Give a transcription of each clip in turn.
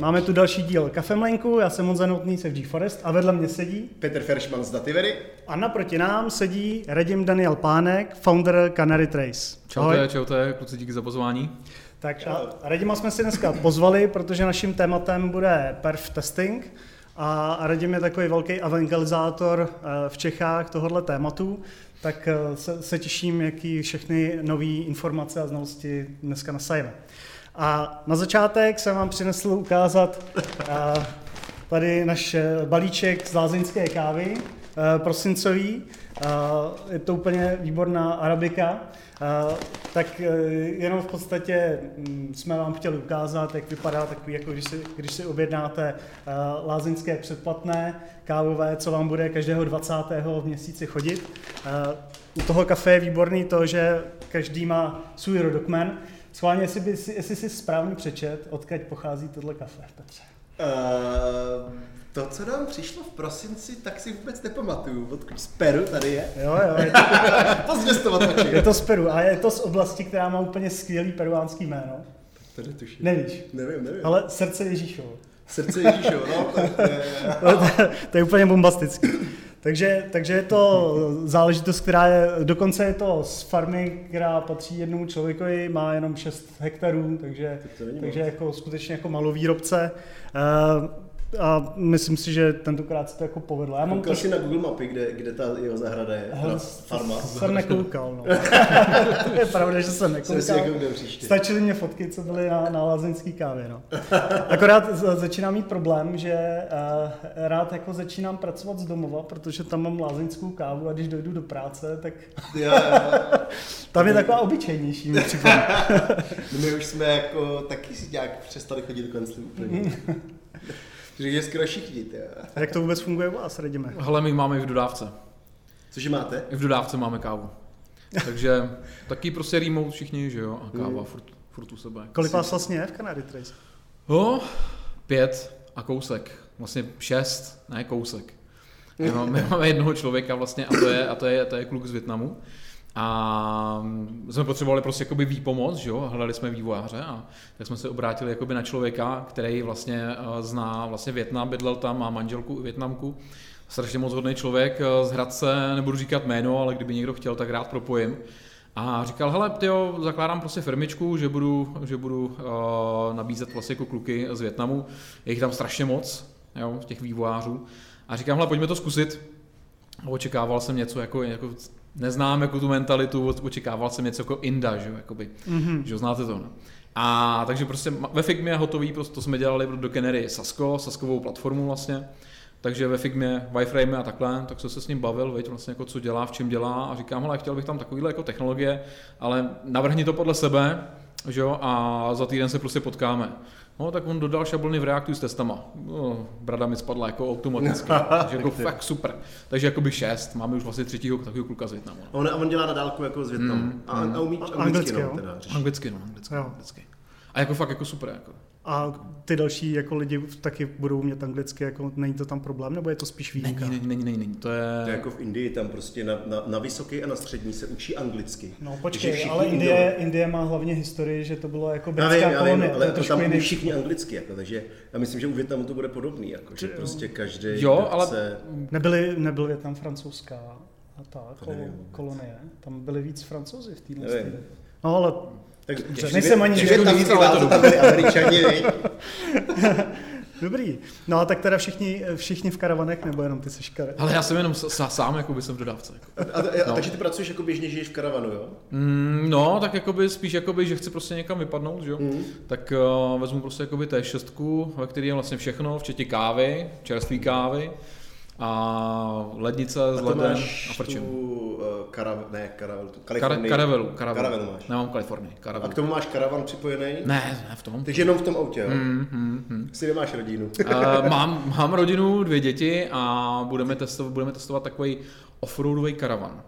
Máme tu další díl Kafemlenku, já jsem Honza Notný z FG Forest a vedle mě sedí Petr Feršman z Dativery. A naproti nám sedí Radim Daniel Pánek, founder Canary Trace. Čaute, čaute, kluci, díky za pozvání. Tak a Radima jsme si dneska pozvali, protože naším tématem bude perf testing a Radim je takový velký evangelizátor eh, v Čechách tohohle tématu, tak eh, se, se těším, jaký všechny nové informace a znalosti dneska nasajeme. A na začátek jsem vám přinesl ukázat uh, tady náš balíček z lázeňské kávy, uh, prosincový. Je to úplně výborná arabika. Tak jenom v podstatě um, jsme vám chtěli ukázat, jak vypadá takový, jako když si, když si objednáte lázeňské předplatné kávové, co vám bude každého 20. v měsíci chodit. U toho kafe je výborný to, že každý má svůj rodokmen, Schválně, jestli, by, jestli jsi správně přečet, odkud pochází tohle kafe, Petře. Uh, to, co nám přišlo v prosinci, tak si vůbec nepamatuju. Odkud z Peru tady je? Jo, jo. Je to, je to z Peru a je to z oblasti, která má úplně skvělý peruánský jméno. To netuším. Nevíš? Nevím, nevím. Ale srdce Ježíšovo. Srdce Ježíšovo, no. To je, to je úplně bombastický. Takže, takže je to záležitost, která je, dokonce je to z farmy, která patří jednomu člověkovi, má jenom 6 hektarů, takže, takže jako skutečně jako malovýrobce. Uh, a myslím si, že tentokrát se to jako povedlo. Já mám Koukal jsi na Google mapy, kde, kde ta jeho zahrada je? Hele, farma? Jsem nekoukal, no. je pravda, že jsem nekoukal. Stačily mě fotky, co byly na, na lázeňský kávě, no. Akorát začínám mít problém, že uh, rád jako začínám pracovat z domova, protože tam mám lázeňskou kávu a když dojdu do práce, tak tam je taková obyčejnější, mi My už jsme jako taky si nějak přestali chodit do kanclu úplně. Že je skoro všichni. A jak to vůbec funguje u vás, radíme? Hele, my máme i v dodávce. Cože máte? I v dodávce máme kávu. Takže taky prostě remote všichni, že jo, a káva mm. furt, furt u sebe. Kolik vás vlastně je v Canary Trace? No, pět a kousek. Vlastně šest, ne kousek. No, my máme jednoho člověka vlastně a to je, a to je, to je kluk z Větnamu. A jsme potřebovali prostě jakoby výpomoc, že jo, hledali jsme vývojáře a tak jsme se obrátili jakoby na člověka, který vlastně eh, zná vlastně Větnam, bydlel tam, má manželku Větnamku, strašně moc hodný člověk, eh, z Hradce, nebudu říkat jméno, ale kdyby někdo chtěl, tak rád propojím. A říkal, hele, tyjo, zakládám prostě firmičku, že budu, že budu uh, nabízet vlastně jako kluky z Větnamu, je jich tam strašně moc, jo, těch vývojářů. A říkám, hele, pojďme to zkusit. A očekával jsem něco jako, jako neznám jako tu mentalitu, očekával jsem něco jako Inda, že jo, jakoby, mm-hmm. že jo, znáte to, no. A takže prostě ve Figmě je hotový, prostě to jsme dělali do Canary Sasko, Saskovou platformu vlastně, takže ve Figmě, wireframe a takhle, tak jsem se s ním bavil, veď, vlastně jako co dělá, v čem dělá a říkám, hele, chtěl bych tam takovýhle jako technologie, ale navrhni to podle sebe, že jo, a za týden se prostě potkáme. No, tak on dodal šablony v Reactu s testama. No, brada mi spadla jako automaticky. takže jako fakt super. Takže jako by šest. Máme už vlastně třetího takového kluka z Větnamu. A on, a on dělá na dálku jako z Větnamu. Mm, a, mm. a umí anglicky, anglicky, no, teda, anglicky, no, anglicky, anglicky. A jako fakt jako super. Jako. A ty další jako lidi taky budou umět anglicky, jako není to tam problém, nebo je to spíš výjimka? Není, není, není, není, to je... To je jako v Indii, tam prostě na, na, na vysoké a na střední se učí anglicky. No počkej, ale Indie, Indie má hlavně historii, že to bylo jako britská kolonie. Ale to tam umí všichni anglicky, jako, takže já myslím, že u Větnamu to bude podobný, jako, že prostě každý jo, ale... se... Nebyli, nebyl Větnam francouzská a ta kol, kolonie, tam byli víc francouzi v téhle No ale tak nejsem ani že tam to byli američani, Dobrý. No a tak teda všichni, všichni v karavanech, nebo jenom ty jsi karavan? Ale já jsem jenom sám, jako by jsem v dodávce. Jako. A, a, no. takže ty pracuješ jako běžně, žiješ v karavanu, jo? Mm, no, tak jako by spíš jako by, že chci prostě někam vypadnout, že jo? Mm. Tak uh, vezmu prostě jako by té šestku, ve které je vlastně všechno, včetně kávy, čerstvé kávy a lednice s ledem a prčem. Tu, uh, karav, ne, karavel, tu Kar- karavelu, karavelu. karavelu máš. Nemám Kalifornii, karavelu. A k tomu máš karavan připojený? Ne, ne v tom. Takže jenom v tom autě, jo? Mm, mm, mm. Si nemáš rodinu? uh, mám, mám rodinu, dvě děti a budeme testovat, budeme testovat takový offroadový karavan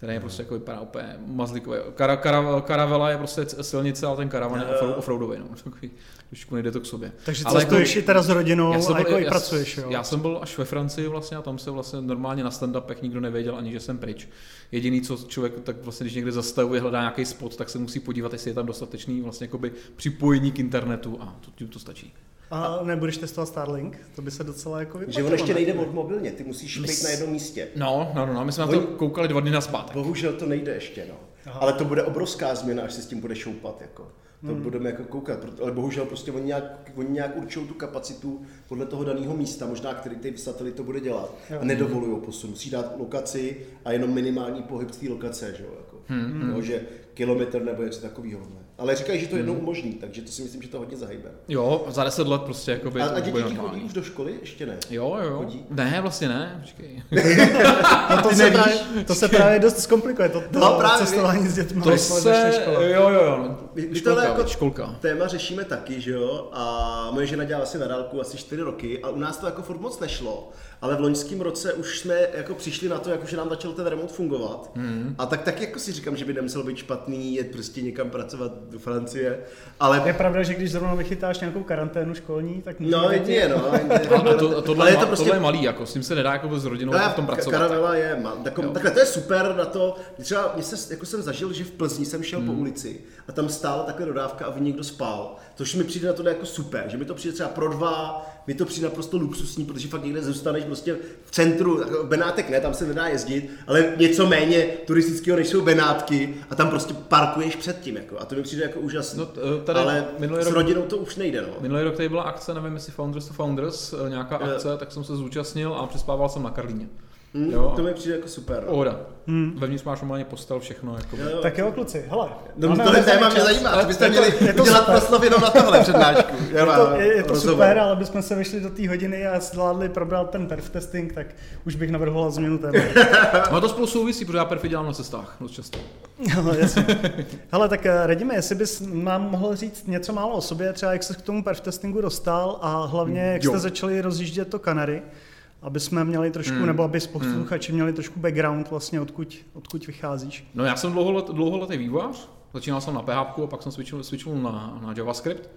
který je prostě jako vypadá úplně mazlíkový. Kara, kara, karavela je prostě silnice, ale ten karavan je offroadový, no. Takový, trošku nejde to k sobě. Takže ale jako, i teda s rodinou já jsem byl, a jako já, i pracuješ, jo? Já jsem byl až ve Francii vlastně a tam se vlastně normálně na stand-upech nikdo nevěděl ani, že jsem pryč. Jediný, co člověk, tak vlastně, když někde zastavuje, hledá nějaký spot, tak se musí podívat, jestli je tam dostatečný vlastně jakoby připojení k internetu a to, tím to stačí. A nebudeš testovat Starlink? To by se docela jako Že vyplatilo, on ještě ne? nejde od mobilně, ty musíš být na jednom místě. No, no, no, no, my jsme na to Oni- koukali dva dny naspátek. Bohužel to nejde ještě, no. Aha. Ale to bude obrovská změna, až se s tím bude šoupat, jako. To Hmm. budeme jako koukat, ale bohužel prostě oni nějak, oni nějak určují tu kapacitu podle toho daného místa, možná který ty satelit to bude dělat. Jo. A nedovolují posun. Musí dát lokaci a jenom minimální pohyb z té lokace, že jo, jako. Hmm, No, že kilometr nebo něco takového. Ne? Ale říkají, že to jednou umožní, takže to si myslím, že to hodně zahýbe. Jo, za deset let prostě jakoby A, to a děti chodí už do školy? Ještě ne. Jo, jo. Chodí? Ne, vlastně ne, počkej. No to, Ty se nevíš? právě, to se právě dost zkomplikuje, to, to No, právě, cestování s dětmi. To se, škole. jo, jo, jo. My Školka, jako- školka. Téma řešíme taky, že jo, a moje žena dělala asi na dálku asi 4 roky a u nás to jako furt moc nešlo, ale v loňském roce už jsme jako přišli na to, jako že nám začal ten remote fungovat Hmm. a tak taky jako si říkám, že by nemuselo být špatný jet prostě někam pracovat do Francie, ale Je pravda, že když zrovna vychytáš nějakou karanténu školní, tak no jedině no. jedině- Ale to, to, tohle, ale je to prostě tohle je malý, jako s tím se nedá jako s rodinou No, v tom pracovat. Karavela je, mám, tako, takhle to je super na to, třeba mě se, jako jsem zažil, že v Plzni jsem šel Hmm. po ulici a tam stála takhle dodávka a v někdo spal, což mi přijde na to jako super, že mi to přijde třeba pro dva, mi to přijde naprosto luxusní, protože fakt někde zůstaneš prostě v centru, Benátek ne, tam se nedá jezdit, ale něco méně turistického, než jsou Benátky a tam prostě parkuješ před tím, jako, a to mi přijde jako úžasné. No, t- tady ale minulý s rok- rodinou to už nejde, no. Minulý rok tady byla akce, nevím jestli Founders to Founders, eh, nějaká Jo. akce, tak jsem se zúčastnil a přespával jsem na Karlíně. Hm, Jo. To mi přijde jako super. No. Pohoda. Hmm. Vevnitř máš normálně postel, všechno. Jako. Jo, jo. Tak jo, kluci, hele. No, tohle téma mě zajímá, to byste Je to- měli je to udělat super. proslov jenom na tohle přednášku. Je to, je, je to super, ale bychom se vešli do té hodiny a zvládli probrat ten perf testing, tak už bych navrhoval změnu tématu. No to spolu souvisí, protože já perfy dělám na cestách dost často. No, jasně. Hele, tak eh, Radime, jestli bys nám mohl říct něco málo o sobě, třeba jak se k tomu perf testingu dostal a hlavně jak Jo. jste začali rozjíždět to Kanary, aby jsme měli trošku, Hmm. nebo aby posluchači měli trošku background vlastně, odkud, odkud vycházíš. No já jsem dlouholet, dlouholetý vývojář, začínal jsem na PHP a pak jsem switchnul, switchnul na, na JavaScript,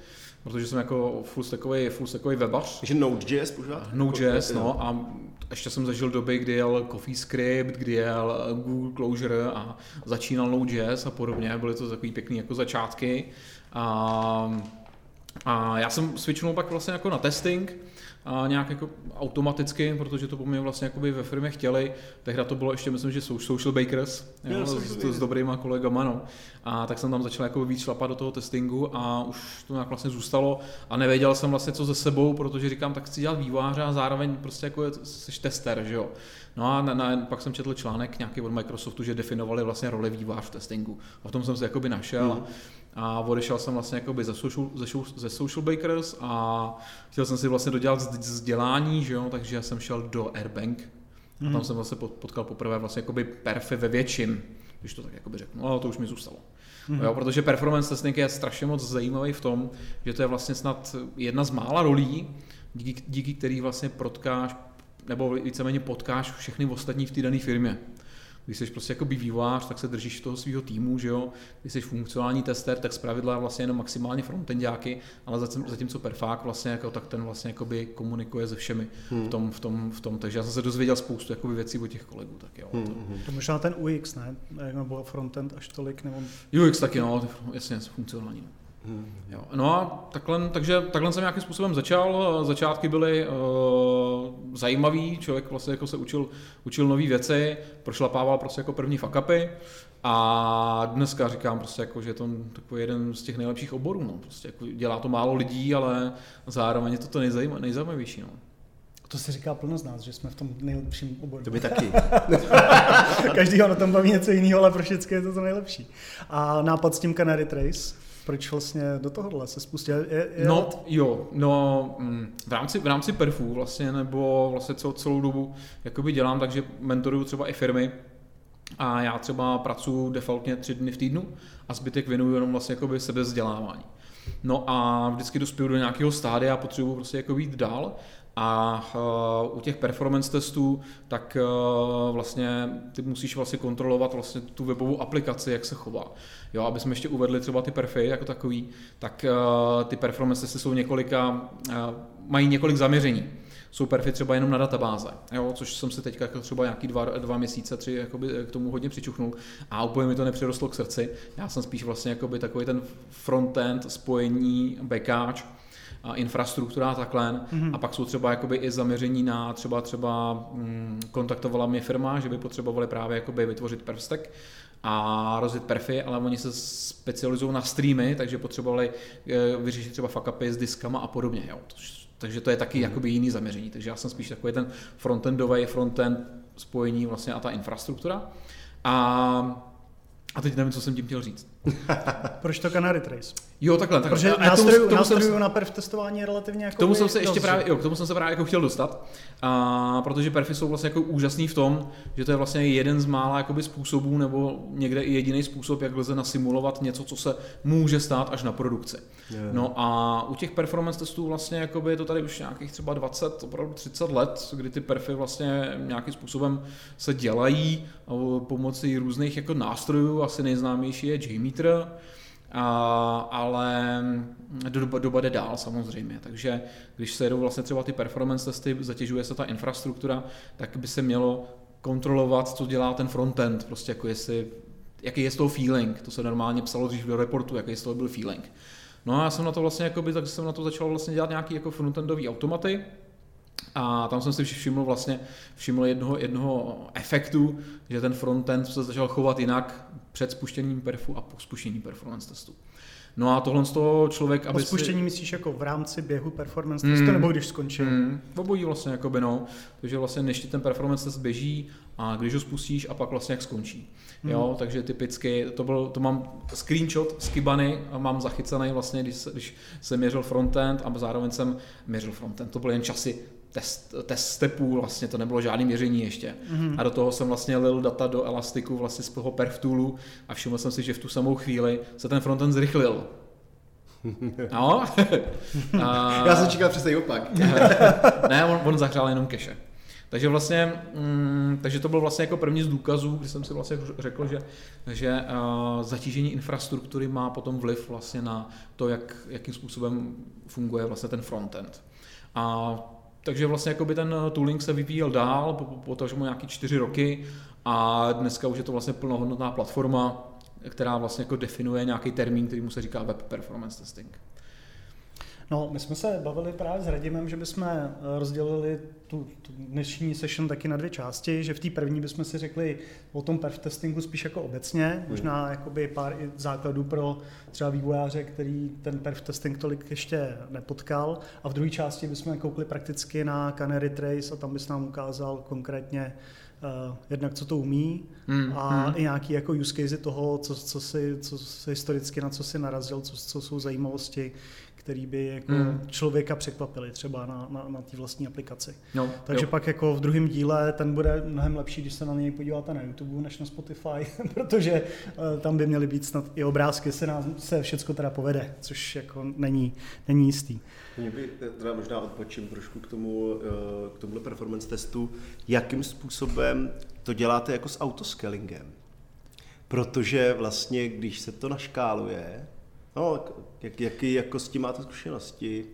protože jsem jako full stackový, full stackový webař. Takže Node.js pořád? Node.js, Jo. no a ještě jsem zažil doby, kdy jel CoffeeScript, kdy jel Google Closure a začínal Node.js a podobně, byly to takový pěkný jako začátky. A, a já jsem switchnul pak vlastně jako na testing, a nějak jako automaticky, protože to po mně vlastně jakoby ve firmě chtěli. Tehdy to bylo ještě, myslím, že jsou Social Bakers, Jo, jo, Social s, s, dobrýma kolegama, no. A tak jsem tam začal jako víc šlapat do toho testingu a už to nějak vlastně zůstalo a nevěděl jsem vlastně co ze sebou, protože říkám, tak chci dělat vývojáře a zároveň prostě jako jsi tester, že jo. No a na, na, pak jsem četl článek nějaký od Microsoftu, že definovali vlastně roli vývojář v testingu. A v tom jsem se jakoby našel. Hmm. A odešel jsem vlastně jakoby ze social, ze, social, ze social Bakers a chtěl jsem si vlastně dodělat vzd- vzdělání, že jo, takže jsem šel do Airbank. A tam jsem vlastně pot- potkal poprvé vlastně jakoby perfy ve větším, když to tak jakoby řeknu, ale to už mi zůstalo. Mm-hmm. Jo, protože performance testing je strašně moc zajímavý v tom, že to je vlastně snad jedna z mála rolí, díky, díky který vlastně protkáš, nebo víceméně potkáš všechny ostatní v té dané firmě. Když jsi prostě jako vývojář, tak se držíš toho svého týmu, že jo. Když jsi funkcionální tester, tak zpravidla vlastně jenom maximálně frontendáky, ale zatím- zatímco perfák vlastně jako, tak ten vlastně jakoby komunikuje se všemi Hmm. v, tom, v, tom, v tom. Takže já jsem se dozvěděl spoustu jakoby věcí od těch kolegů. Tak jo. Hmm, To, hmm. To možná ten UX, ne? Nebo frontend až tolik, nebo... UX taky, no, jasně, funkcionální. no. Hmm. Jo. No a takhle, takže takhle jsem nějakým způsobem začal. Začátky byly uh, zajímavý, člověk vlastně jako se učil, učil nové věci, prošlapával prostě jako první fakapy a dneska říkám prostě jako, že je to takový jeden z těch nejlepších oborů. No. Prostě jako dělá to málo lidí, ale zároveň je to to nejzajímav, nejzajímavější. No. To se říká plno z nás, že jsme v tom nejlepším oboru. To by taky. Každýho na tom baví něco jiného, ale pro všechny je to to nejlepší. A nápad s tím Canary Trace, proč vlastně do tohohle se spustil? Je, je No jo, no mm, v rámci, v rámci perfů vlastně, nebo vlastně celou, celou dobu jakoby dělám, takže mentoruju třeba i firmy a já třeba pracuji defaultně tři dny v týdnu a zbytek věnuju jenom vlastně jakoby sebevzdělávání. No a vždycky dospěju do nějakého stádia a potřebuji prostě jako jít dál a uh, u těch performance testů, tak uh, vlastně ty musíš vlastně kontrolovat vlastně tu webovou aplikaci, jak se chová. Jo, aby jsme ještě uvedli třeba ty perfy jako takový, tak uh, ty performance testy jsou několika, mají několik zaměření. Jsou perfy třeba jenom na databáze, jo, což jsem si teď jako třeba nějaký dva, dva měsíce, tři jakoby, k tomu hodně přičuchnul a úplně mi to nepřirostlo k srdci. Já jsem spíš vlastně jakoby takový ten frontend, spojení, backáč, infrastruktura a takhle. Mm-hmm. A pak jsou třeba jakoby i zaměření na třeba třeba mm, kontaktovala mě firma, že by potřebovali právě jakoby vytvořit perfstek a rozjet perfy, ale oni se specializují na streamy, takže potřebovali eh, vyřešit třeba fuck upy s diskama a podobně. Jo. Takže to je taky mm. jakoby jiný zaměření. Takže já jsem spíš takový ten frontendový frontend spojení vlastně a ta infrastruktura. A a teď nevím, co jsem tím chtěl říct. Proč to Canary Trace? Jo, takhle. takhle. Protože a nástrojů, tomu, nástrojů jsem, na perf testování je relativně jako... K tomu jsem se ještě právě, jo, k tomu jsem se právě jako chtěl dostat, a, protože perfy jsou vlastně jako úžasný v tom, že to je vlastně jeden z mála jakoby způsobů, nebo někde i jediný způsob, jak lze nasimulovat něco, co se může stát až na produkci. Yeah. No a u těch performance testů vlastně jakoby je to tady už nějakých třeba 20, opravdu 30 let, kdy ty perfy vlastně nějakým způsobem se dělají pomocí různých jako nástrojů, asi nejznámější je JMeter, ale doba, doba jde dál samozřejmě, takže když se jedou vlastně třeba ty performance testy, zatěžuje se ta infrastruktura, tak by se mělo kontrolovat, co dělá ten frontend, prostě jako jestli, jaký je z toho feeling, to se normálně psalo dřív do reportu, jaký z toho byl feeling. No a já jsem na to vlastně, jakoby, tak jsem na to začal vlastně dělat nějaký jako frontendový automaty, a tam jsem si všiml vlastně všiml jednoho, jednoho efektu, že ten frontend se začal chovat jinak před spuštěním perfu a po spuštění performance testu. No a tohle z toho člověk, aby spuštění si... myslíš jako v rámci běhu performance testu, mm. nebo když skončil? Mm. Obojí vlastně, jako by no. Takže vlastně než ti ten performance test běží a když ho spustíš a pak vlastně jak skončí. Mm. Jo, takže typicky, to, byl, to mám screenshot z Kibany, a mám zachycený vlastně, když, když jsem měřil frontend a zároveň jsem měřil frontend, to byly jen časy test, test stepů, vlastně to nebylo žádný měření ještě. Mm-hmm. A do toho jsem vlastně lil data do Elastiku vlastně z toho Perf-toolu a všiml jsem si, že v tu samou chvíli se ten frontend zrychlil. No. a... Já jsem čekal přesně opak. ne, on, on zahřál jenom keše. Takže vlastně, mm, takže to byl vlastně jako první z důkazů, kdy jsem si vlastně řekl, že, že uh, zatížení infrastruktury má potom vliv vlastně na to, jak, jakým způsobem funguje vlastně ten frontend. A takže vlastně jakoby ten tooling se vyvíjel dál, potažmo nějaký čtyři roky a dneska už je to vlastně plnohodnotná platforma, která vlastně jako definuje nějaký termín, který mu se říká Web Performance Testing. No, my jsme se bavili právě s Radimem, že bychom rozdělili tu, tu dnešní session taky na dvě části, že v té první bychom si řekli o tom perf testingu spíš jako obecně, hmm. možná jakoby pár základů pro třeba vývojáře, který ten perf testing tolik ještě nepotkal a v druhé části bychom koukli prakticky na Canary Trace a tam bys nám ukázal konkrétně uh, jednak co to umí hmm, a hmm. i nějaký jako use case toho, co, co, si, co si historicky na co si narazil, co, co jsou zajímavosti, který by jako mm. člověka překvapili třeba na, na, na té vlastní aplikaci. No, Takže jo. pak jako v druhém díle ten bude mnohem lepší, když se na něj podíváte na YouTube než na Spotify, protože uh, tam by měly být snad i obrázky, se nám se všechno teda povede, což jako není, není jistý. Mě by teda možná odpočím trošku k tomu, eh, k tomuhle performance testu, jakým způsobem to děláte jako s autoscalingem. Protože vlastně, když se to naškáluje, No, jak, jaký jako s tím máte zkušenosti?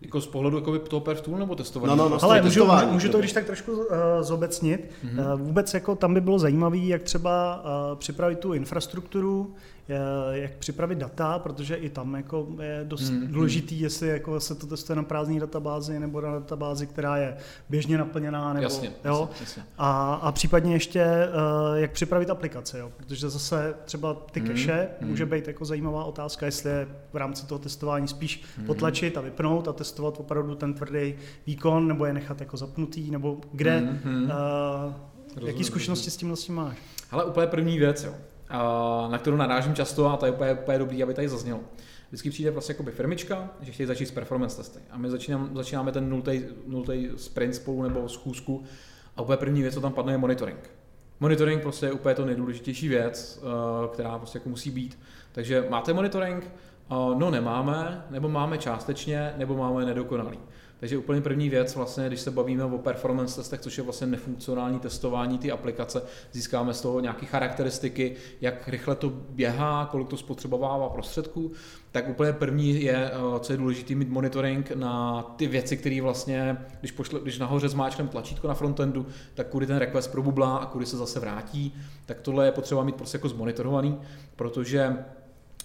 Jako z pohledu jako toho perf tool nebo testování? No, no, no, Ale můžu, můžu to když tak trošku uh, zobecnit. Mm-hmm. Uh, vůbec jako tam by bylo zajímavé, jak třeba uh, připravit tu infrastrukturu, jak připravit data, protože i tam jako je dost hmm, důležitý, jestli jako se to testuje na prázdné databázi nebo na databázi, která je běžně naplněná. Nebo, jasně, jo? Jasně, jasně. A, a případně ještě, uh, jak připravit aplikace, jo? protože zase třeba ty hmm, cache hmm. může být jako zajímavá otázka, jestli je v rámci toho testování spíš hmm. potlačit a vypnout a testovat opravdu ten tvrdý výkon, nebo je nechat jako zapnutý, nebo kde, hmm. uh, jaký zkušenosti s tím vlastně máš? Ale úplně první věc, jo na kterou narážím často a to je úplně, úplně dobrý, aby tady zaznělo. Vždycky přijde prostě jakoby firmička, že chtějí začít s performance testy. A my začínám, začínáme ten nultý, nultý sprint spolu nebo schůzku a úplně první věc, co tam padne, je monitoring. Monitoring prostě je úplně to nejdůležitější věc, eh, která prostě jako musí být. Takže máte monitoring? Eh, no nemáme, nebo máme částečně, nebo máme nedokonalý. Takže úplně první věc, vlastně, když se bavíme o performance testech, což je vlastně nefunkcionální testování ty aplikace, získáme z toho nějaké charakteristiky, jak rychle to běhá, kolik to spotřebovává prostředků, tak úplně první je, eh, co je důležité, mít monitoring na ty věci, které vlastně, když, pošle, když nahoře zmáčkneme tlačítko na frontendu, tak kudy ten request probublá a kudy se zase vrátí, tak tohle je potřeba mít prostě jako zmonitorovaný, protože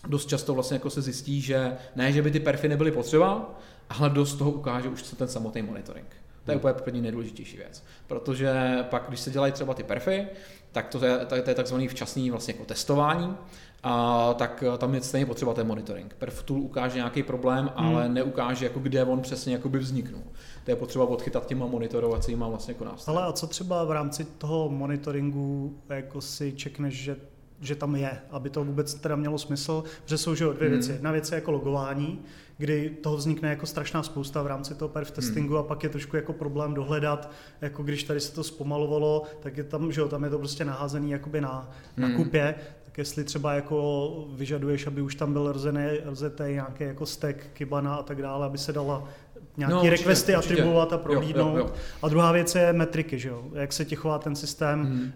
dost často vlastně jako se zjistí, že ne, že by ty perfy nebyly potřeba, ale dost toho ukáže už ten samotný monitoring. To je Hmm. úplně první nejdůležitější věc. Protože pak, když se dělají třeba ty perfy, tak to je, to je takzvaný včasný vlastně jako testování, a tak tam je stejně potřeba ten monitoring. Perf tool ukáže nějaký problém, ale neukáže, jako kde on přesně jako by vzniknul. To je potřeba odchytat těma monitorovacíma vlastně jako nástroji. Ale a co třeba v rámci toho monitoringu jako si čekneš, že že tam je, aby to vůbec teda mělo smysl, protože jsou že jo, dvě Hmm. věci. Jedna věc je jako logování, kdy toho vznikne jako strašná spousta v rámci toho perf testingu Hmm. a pak je trošku jako problém dohledat, jako když tady se to zpomalovalo, tak je tam, že jo, tam je to prostě naházený jakoby na, na Hmm. kupě, tak jestli třeba jako vyžaduješ, aby už tam byl rozený, rozetý nějaký jako stack, kibana a tak dále, aby se dala nějaký No, určitě, requesty určitě. atribuovat a Jo, jo, prohlídnout. jo. A druhá věc je metriky, že jo? jak se ti chová ten systém, hmm.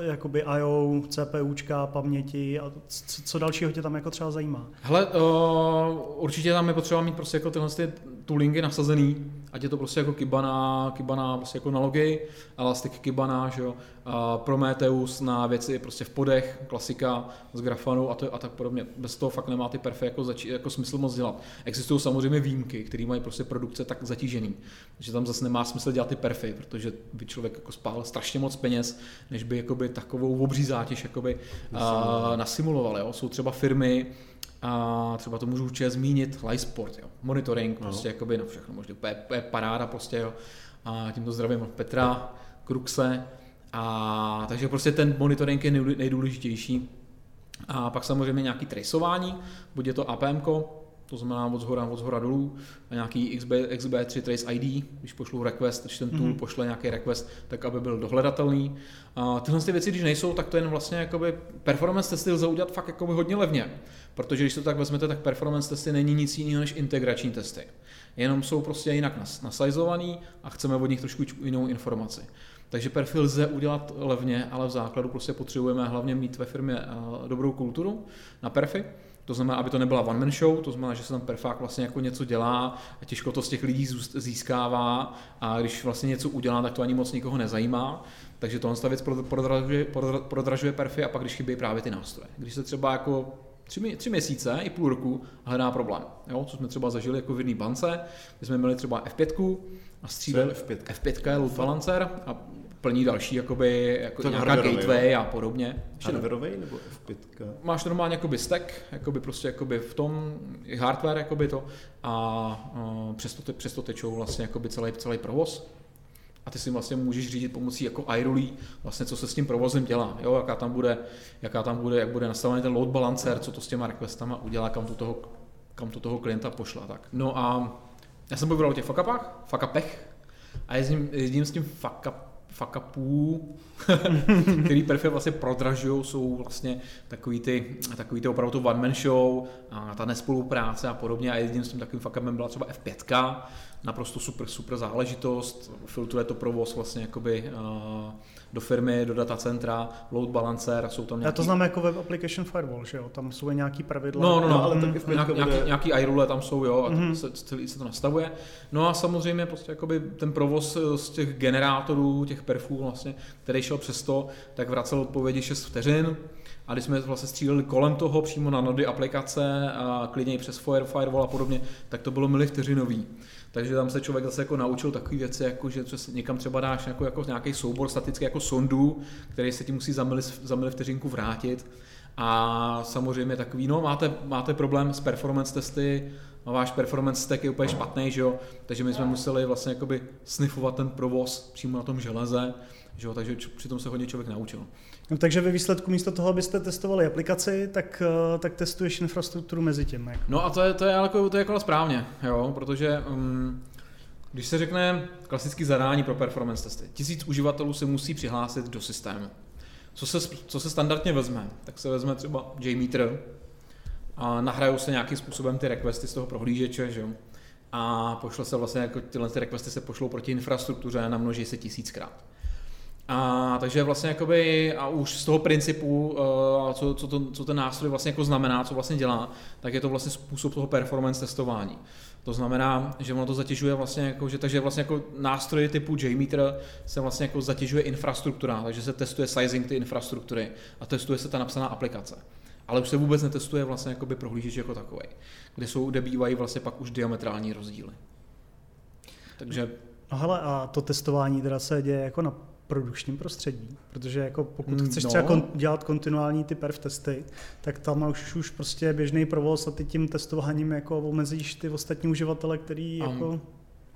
jakoby I.O., CPUčka, paměti a co, co dalšího tě tam jako třeba zajímá. Hele, uh, určitě tam je potřeba mít prostě jako tyhle ty toolingy nasazený, ať je to prostě jako Kibana, Kibana prostě jako na logy, Elastic Kibana, že jo, a Prometheus na věci prostě v podech, klasika z Grafanu a, to, a tak podobně. Bez toho fakt nemá ty perfy jako, zači, jako smysl moc dělat. Existují samozřejmě výjimky, které mají prostě produkce tak zatížený, že tam zase nemá smysl dělat ty perfy, protože by člověk jako spál strašně moc peněz, než by jakoby takovou obří zátěž jakoby, uh, nasimuloval. Jo. Jsou třeba firmy, a třeba to můžu určitě zmínit, Lysport, jo. monitoring, No. prostě jakoby na všechno možná, úplně, úplně paráda prostě, jo. A tímto zdravím Petra, Krukse, a takže prostě ten monitoring je nejdů- nejdůležitější. A pak samozřejmě nějaký traceování, buď je to APM, to znamená od zhora, od zhora dolů, a nějaký XB, XB3 Trace ID, když pošlu request, když ten tool Mhm. mm-hmm. pošle nějaký request, tak aby byl dohledatelný. A tyhle ty věci, když nejsou, tak to jen vlastně jakoby performance testy lze udělat fakt jakoby hodně levně. Protože když to tak vezmete, tak performance testy není nic jiného než integrační testy. Jenom jsou prostě jinak nas- nasajzovaný a chceme od nich trošku jinou informaci. Takže perfil lze udělat levně, ale v základu prostě potřebujeme hlavně mít ve firmě eh, dobrou kulturu na perfy. To znamená, aby to nebyla one man show, to znamená, že se tam perfák vlastně jako něco dělá a těžko to z těch lidí získává a když vlastně něco udělá, tak to ani moc nikoho nezajímá. Takže tohle ta věc prodra- prodražuje, prodra- prodražuje perfy a pak když chybí právě ty nástroje. Když se třeba jako tři, tři měsíce i půl roku hledá problém. Jo? Co jsme třeba zažili jako v jedné bance, kdy jsme měli třeba F5 a je F5? F5 je load balancer a plní další jakoby, jako To nějaká hardwareový, gateway a podobně. Hardwareový nebo F5? máš normálně jakoby stack, jakoby prostě jakoby v tom hardware jakoby to a uh, přes, to, te- přes to tečou vlastně jakoby celý, celý provoz. A ty si vlastně můžeš řídit pomocí jako iRulí, vlastně co se s tím provozem dělá, jo, jaká tam bude, jaká tam bude, jak bude nastavený ten load balancer, co to s těma requestama udělá, kam to toho, kam to toho klienta pošla. Tak. No a já jsem povídal o těch fuckupách, fuckupech a jezdím, jezdím s tím fuck upů, který perfy vlastně prodražují, jsou vlastně takový ty, takový ty opravdu to one man show, a ta nespolupráce a podobně a jedním s tím takovým fuck upem byla třeba F5, naprosto super, super záležitost, filtruje to provoz vlastně jakoby uh, do firmy, do datacentra, load balancer, jsou tam Já nějaký... to znám jako web application firewall, že jo? Tam jsou nějaký pravidla. No, no, no, No, ale ale taky v nějak, F5 nějaký, bude- nějaký iRule tam jsou, jo, a Mhm. mm-hmm. se, celý se to nastavuje. No a samozřejmě prostě jakoby ten provoz eh, z těch generátorů, těch perfů vlastně, který šel přes to, tak vracel odpovědi 6 vteřin. A když jsme vlastně stříleli kolem toho přímo na nody aplikace a klidně i přes fire, firewall a podobně, tak to bylo milivteřinový. Takže tam se člověk zase jako naučil takové věci, jako že někam třeba dáš jako, jako nějaký soubor statický jako sondu, který se ti musí za, mili, za milivteřinku vrátit. A samozřejmě takový, no máte, máte problém s performance testy, no, váš performance stack je úplně špatný, že jo? takže my jsme museli vlastně jakoby snifovat ten provoz přímo na tom železe, že jo? takže přitom se hodně člověk naučil. No, takže ve výsledku místo toho, abyste testovali aplikaci, tak, eh, tak testuješ infrastrukturu mezi tím. Jako. No a to je, to je, jako, to je jako správně, jo? protože um, když se řekne klasický zadání pro performance testy, tisíc uživatelů se musí přihlásit do systému. Co se, co se standardně vezme? Tak se vezme třeba JMeter a nahrajou se nějakým způsobem ty requesty z toho prohlížeče, že jo? A pošle se vlastně, jako tyhle ty requesty se pošlou proti infrastruktuře a namnoží se tisíckrát. A takže vlastně jakoby, a už z toho principu, uh, co, co, to, co ten nástroj vlastně jako znamená, co vlastně dělá, tak je to vlastně způsob toho performance testování. To znamená, že ono to zatěžuje vlastně jako, že takže vlastně jako nástroje typu JMeter se vlastně jako zatěžuje infrastruktura, takže se testuje sizing ty infrastruktury a testuje se ta napsaná aplikace. Ale už se vůbec netestuje vlastně jakoby prohlížeč jako takový, kde, jsou, kde bývají vlastně pak už diametrální rozdíly. Takže... No hele, a to testování teda se děje jako na produkčním prostředí, protože jako pokud Mm, chceš no. třeba kon, dělat kontinuální ty perf testy, tak tam už, už prostě běžný provoz a ty tím testováním jako omezíš ty ostatní uživatele, který Am. jako...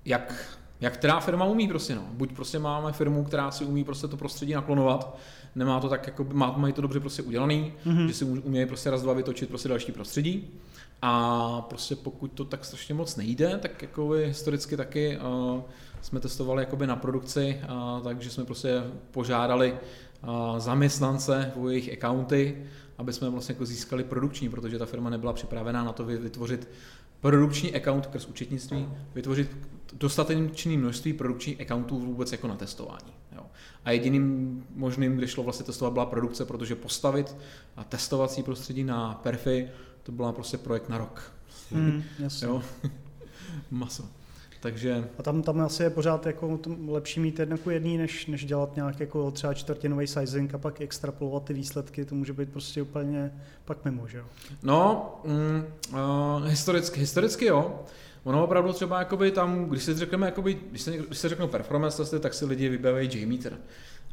jak, jak která firma umí prostě no. Buď prostě máme firmu, která si umí prostě to prostředí naklonovat, nemá to tak, jako má, mají to dobře prostě udělaný, Mhm. mm-hmm. že si umí- umějí prostě raz, dva vytočit prostě další prostředí. A prostě pokud to tak strašně moc nejde, tak jako historicky taky uh, jsme testovali jakoby na produkci, uh, takže jsme prostě požádali uh, zaměstnance o jejich accounty, aby jsme vlastně jako získali produkční, protože ta firma nebyla připravená na to vy- vytvořit produkční account skrz účetnictví, vytvořit dostatečné množství produkčních accountů vůbec jako na testování. Jo. A jediným možným, kde šlo vlastně testovat, byla produkce, protože postavit a testovací prostředí na perfy, to byla prostě projekt na rok. Mm, jasně. Jo. Maso. Takže A tam, tam asi je pořád jako lepší mít jedna ku jedný, než, než dělat nějak jako třeba čtvrtinový sizing a pak extrapolovat ty výsledky, to může být prostě úplně pak mimo, že jo? No, mm, uh, historicky, historicky jo. Ono opravdu třeba jakoby tam, když si řekneme, jakoby, když, se, když se řeknou performance testy, tak si lidi vybaví J-meter.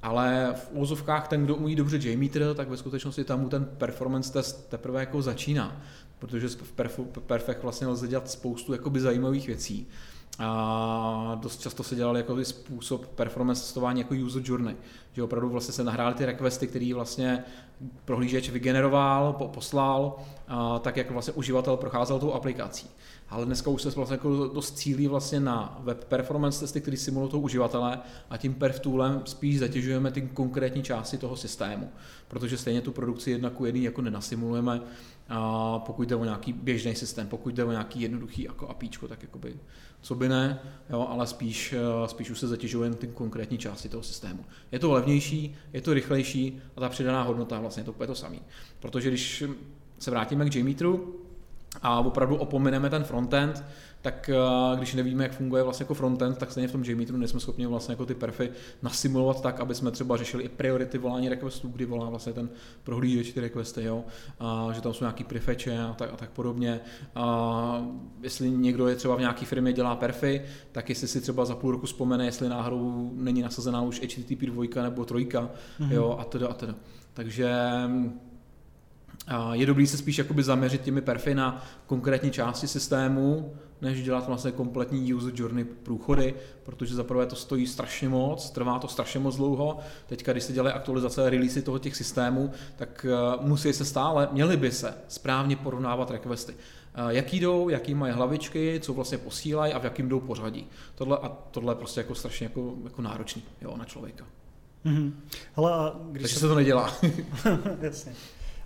Ale v úzovkách ten, kdo umí dobře J-meter, tak ve skutečnosti tam mu ten performance test teprve jako začíná. Protože v perfu, perfech vlastně lze dělat spoustu jakoby zajímavých věcí. A dost často se dělal jako způsob performance testování jako user journey, že opravdu vlastně se nahrály ty requesty, který vlastně prohlížeč vygeneroval, po- poslal, a tak jak vlastně uživatel procházel tou aplikací. Ale dneska už se vlastně jako dost cílí vlastně na web performance testy, který simulují toho uživatele a tím perf toolem spíš zatěžujeme ty konkrétní části toho systému, protože stejně tu produkci jedna ku jedný jako nenasimulujeme, a pokud jde o nějaký běžný systém, pokud jde o nějaký jednoduchý jako APIčko, tak jakoby co by ne, jo, ale spíš, eh, spíš už se zatěžujeme ty konkrétní části toho systému. Je to levnější, je to rychlejší a ta přidaná hodnota vlastně je to úplně to samé. Protože když se vrátíme k JMeteru a opravdu opomeneme ten frontend, tak eh, když nevíme, jak funguje vlastně jako frontend, tak stejně v tom JMeteru nejsme schopni vlastně jako ty perfy nasimulovat tak, aby jsme třeba řešili i priority volání requestů, kdy volá vlastně ten prohlížeč ty requesty, jo? A, že tam jsou nějaký prefetche a tak, a tak podobně. A, jestli někdo je třeba v nějaké firmě dělá perfy, tak jestli si třeba za půl roku vzpomene, jestli náhodou není nasazená už HTTP 2 nebo 3, mm-hmm. jo, a teda a teda. Takže je dobrý se spíš jakoby zaměřit těmi perfy na konkrétní části systému, než dělat vlastně kompletní user journey průchody, protože zaprvé to stojí strašně moc, trvá to strašně moc dlouho. Teďka, když se dělají aktualizace a releasy toho těch systémů, tak uh, musí se stále, měly by se správně porovnávat requesty. Uh, jaký jdou, jaký mají hlavičky, co vlastně posílají a v jakým jdou pořadí. Tohle, a tohle je prostě jako strašně jako, jako náročný jo, na člověka. Mm-hmm. Hele, a když Takže se... se to nedělá. Jasně.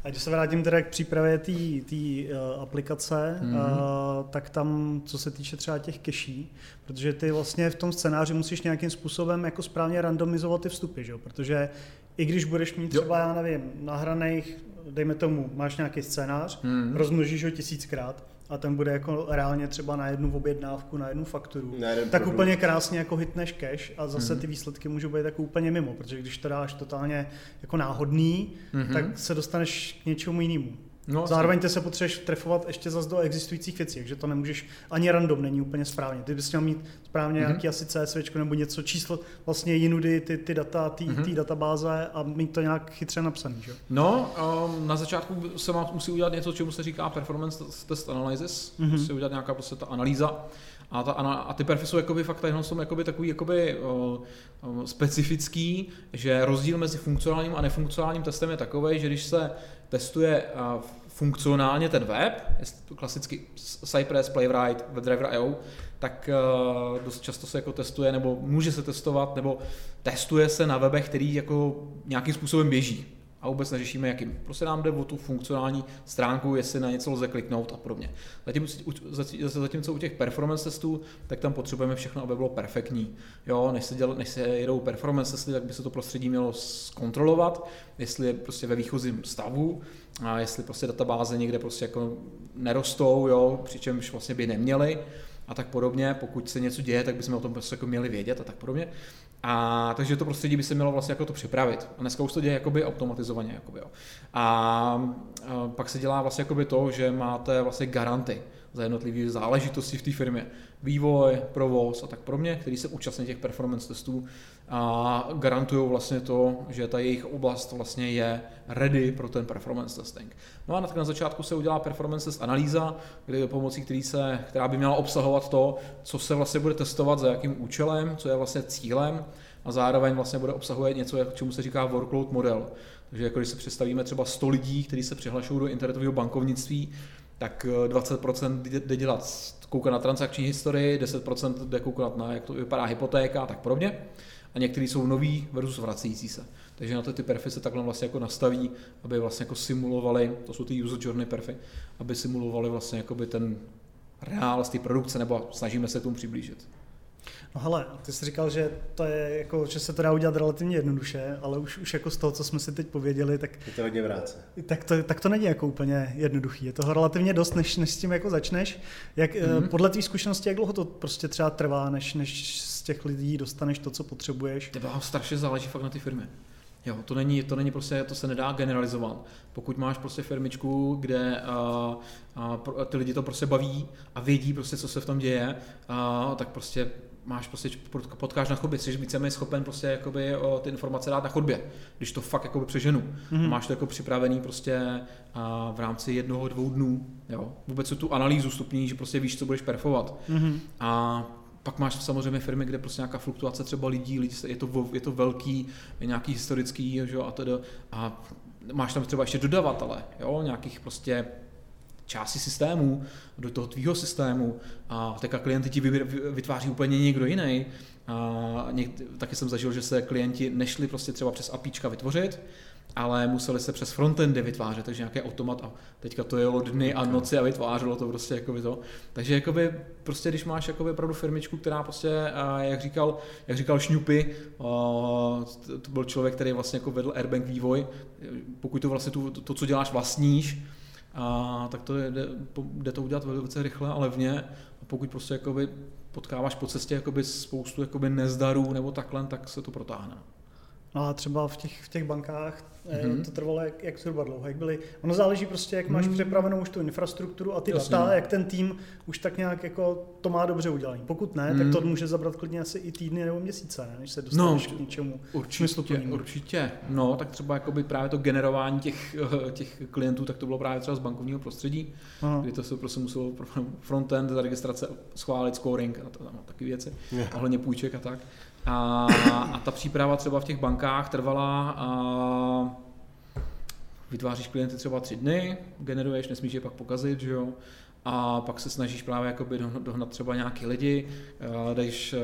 A když se vrátím teda k přípravě té uh, aplikace, Mhm. mm-hmm. uh, tak tam, co se týče třeba těch keší, protože ty vlastně v tom scénáři musíš nějakým způsobem jako správně randomizovat ty vstupy, že? jo? protože i když budeš mít Jo. třeba, já nevím, nahraných, dejme tomu, máš nějaký scénář, Mhm. rozmnožíš ho tisíckrát a ten bude jako reálně třeba na jednu objednávku, na jednu fakturu, Na jeden tak produkt. úplně krásně jako hitneš cache a zase Mhm. ty výsledky můžou být jako úplně mimo, protože když to dáš totálně jako náhodný, Mhm. tak se dostaneš k něčemu jinému. No, Zároveň ty se potřebuješ trefovat ještě zase do existujících věcí, takže to nemůžeš, ani random není úplně správně. Ty bys měl mít správně Mhm. nějaký asi CSV nebo něco, číslo, vlastně jinudy, ty, ty data, ty, Mhm. ty databáze a mít to nějak chytře napsaný. Že? No, um, na začátku se vám musí udělat něco, čemu se říká performance test analysis, Mhm. mm-hmm. musí udělat nějaká prostě ta analýza a, ta, a ty perfy jsou jakoby fakt jenom jsou jakoby takový jakoby, uh, uh, specifický, že rozdíl mezi funkcionálním a nefunkcionálním testem je takový, že když se testuje funkcionálně ten web, klasicky Cypress, Playwright, WebDriver.io, tak uh, dost často se jako testuje, nebo může se testovat, nebo testuje se na webech, který jako nějakým způsobem běží a vůbec neřešíme jakým. Prostě nám jde o tu funkcionální stránku, jestli na něco lze kliknout a podobně. Zatímco, zatímco u těch performance testů, tak tam potřebujeme všechno, aby bylo perfektní. Jo, než se, děl, než se jedou performance testy, tak by se to prostředí mělo zkontrolovat, jestli je prostě ve výchozím stavu, a jestli prostě databáze někde prostě jako nerostou, jo, přičemž vlastně by neměly a tak podobně. Pokud se něco děje, tak bychom o tom prostě jako měli vědět a tak podobně. A takže to prostředí by se mělo vlastně jako to připravit. A dneska už to děje jakoby automatizovaně. Jakoby, jo. A, a pak se dělá vlastně jakoby to, že máte vlastně garanty za jednotlivé záležitosti v té firmě. Vývoj, provoz a tak podobně, který se účastní těch performance testů a garantují vlastně to, že ta jejich oblast vlastně je ready pro ten performance testing. No a na začátku se udělá performance test analýza, kdy pomocí který se, která by měla obsahovat to, co se vlastně bude testovat, za jakým účelem, co je vlastně cílem a zároveň vlastně bude obsahovat něco, čemu se říká workload model. Takže jako když se představíme třeba 100 lidí, kteří se přihlašují do internetového bankovnictví, tak 20% jde dělat, koukat na transakční historii, 10% jde koukat na, jak to vypadá hypotéka a tak podobně. A některý jsou nový versus vracející se. Takže na to ty perfy se takhle vlastně jako nastaví, aby vlastně jako simulovali, to jsou ty user journey perfy, aby simulovali vlastně jako by ten reál z té produkce, nebo snažíme se tomu přiblížit. No hele, ty jsi říkal, že to je jako, že se to dá udělat relativně jednoduše, ale už, už jako z toho, co jsme si teď pověděli, tak... Je to hodně vráce. Tak to, tak to není jako úplně jednoduchý. Je toho relativně dost, než, než s tím jako začneš. Jak, mm-hmm. Podle tvý zkušenosti, jak dlouho to prostě třeba trvá, než, než z těch lidí dostaneš to, co potřebuješ? To strašně záleží fakt na ty firmě. Jo, to není, to není prostě, to se nedá generalizovat. Pokud máš prostě firmičku, kde a, a, ty lidi to prostě baví a vědí prostě, co se v tom děje, a, tak prostě máš prostě, potkáš na chodbě, jsi víceméně schopen prostě jakoby o, ty informace dát na chodbě, když to fakt jakoby přeženu. Mm-hmm. Máš to jako připravený prostě a v rámci jednoho, dvou dnů, jo. Vůbec tu analýzu stupní, že prostě víš, co budeš perfovat. Mm-hmm. A pak máš samozřejmě firmy, kde prostě nějaká fluktuace třeba lidí, lidí je, to, je to velký, je nějaký historický, že, a, teda, a máš tam třeba ještě dodavatele, jo, nějakých prostě části systému, do toho tvýho systému a teďka klienty ti vytváří úplně někdo jiný. A něk, taky jsem zažil, že se klienti nešli prostě třeba přes APIčka vytvořit, ale museli se přes frontendy vytvářet, takže nějaký automat a teďka to jelo dny a noci a vytvářelo to prostě jakoby to. Takže jakoby prostě když máš jakoby opravdu firmičku, která prostě, jak říkal, jak říkal Šňupy, to byl člověk, který vlastně jako vedl Airbank vývoj, pokud to vlastně tu, to, co děláš vlastníš, a tak to jde, jde to udělat velice rychle a levně. A pokud prostě jakoby potkáváš po cestě jakoby spoustu jakoby nezdarů nebo takhle, tak se to protáhne. No a třeba v těch, v těch bankách mm-hmm. to trvalo jak, jak zhruba dlouho, jak byly. Ono záleží prostě, jak máš mm. připravenou už tu infrastrukturu a ty Jasně. data, jak ten tým už tak nějak jako to má dobře udělané. Pokud ne, mm. tak to mhm. může zabrat klidně asi i týdny nebo měsíce, ne, než se dostaneš no, k něčemu určitě, určitě. No, tak třeba jakoby právě to generování těch, těch klientů, tak to bylo právě třeba z bankovního prostředí, Aha. kdy to se prostě muselo frontend, za registrace schválit scoring a, to, a taky věci, yeah. ohledně půjček a tak. A, a ta příprava třeba v těch bankách trvala a vytváříš klienty třeba tři dny, generuješ, nesmíš je pak pokazit, že jo, a pak se snažíš právě jakoby dohnat třeba nějaký lidi, jdeš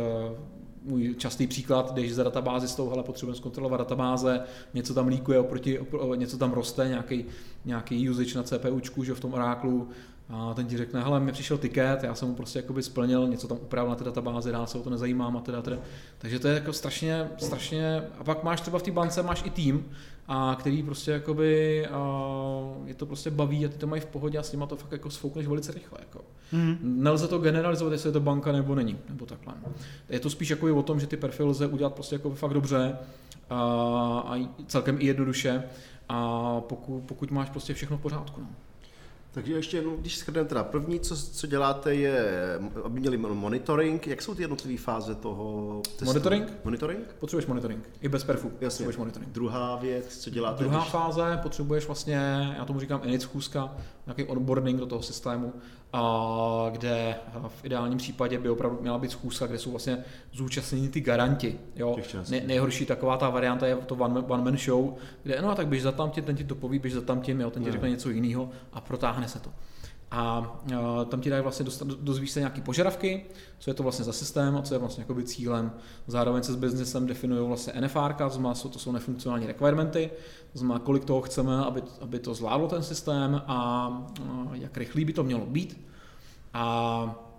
můj častý příklad, když za databázi s tou, hele, potřebujeme zkontrolovat databáze, něco tam líkuje oproti, něco tam roste, nějaký, nějaký usage na CPUčku, že v tom Oráklu, a ten ti řekne, hele, mi přišel tiket, já jsem mu prostě jakoby splnil, něco tam upravil na té databázi, dál se o to nezajímám a teda, teda. Takže to je jako strašně, strašně, a pak máš třeba v té bance, máš i tým, a který prostě jakoby, a je to prostě baví a ty to mají v pohodě a s nima to fakt jako sfoukneš velice rychle. Jako. Mm. Nelze to generalizovat, jestli je to banka nebo není, nebo takhle. Je to spíš jako o tom, že ty perfil lze udělat prostě jako fakt dobře a, a celkem i jednoduše a pokud, pokud máš prostě všechno v pořádku. No. Takže ještě jenom, když shrneme teda, první, co, co děláte, je, aby měli monitoring. Jak jsou ty jednotlivé fáze toho testu? Monitoring? Monitoring? Potřebuješ monitoring. I bez perfu. Jasně. Potřebuješ monitoring. Druhá věc, co děláte? Druhá když... fáze, potřebuješ vlastně, já tomu říkám init schůzka, nějaký onboarding do toho systému, a kde v ideálním případě by opravdu měla být schůzka, kde jsou vlastně zúčastněni ty garanti. Jo? Ne, nejhorší taková ta varianta je to one, one man show, kde no a tak běž za tamtím, ten ti to poví, běž za tamtím, jo, ten ti řekne něco jiného a protáhne se to. A uh, tam ti dají vlastně, dostat, dozvíš se nějaké požadavky, co je to vlastně za systém a co je vlastně jakoby cílem. Zároveň se s biznesem definují vlastně NFR, to jsou nefunkcionální requirementy, to znamená, kolik toho chceme, aby, aby to zvládlo ten systém a uh, jak rychlý by to mělo být. A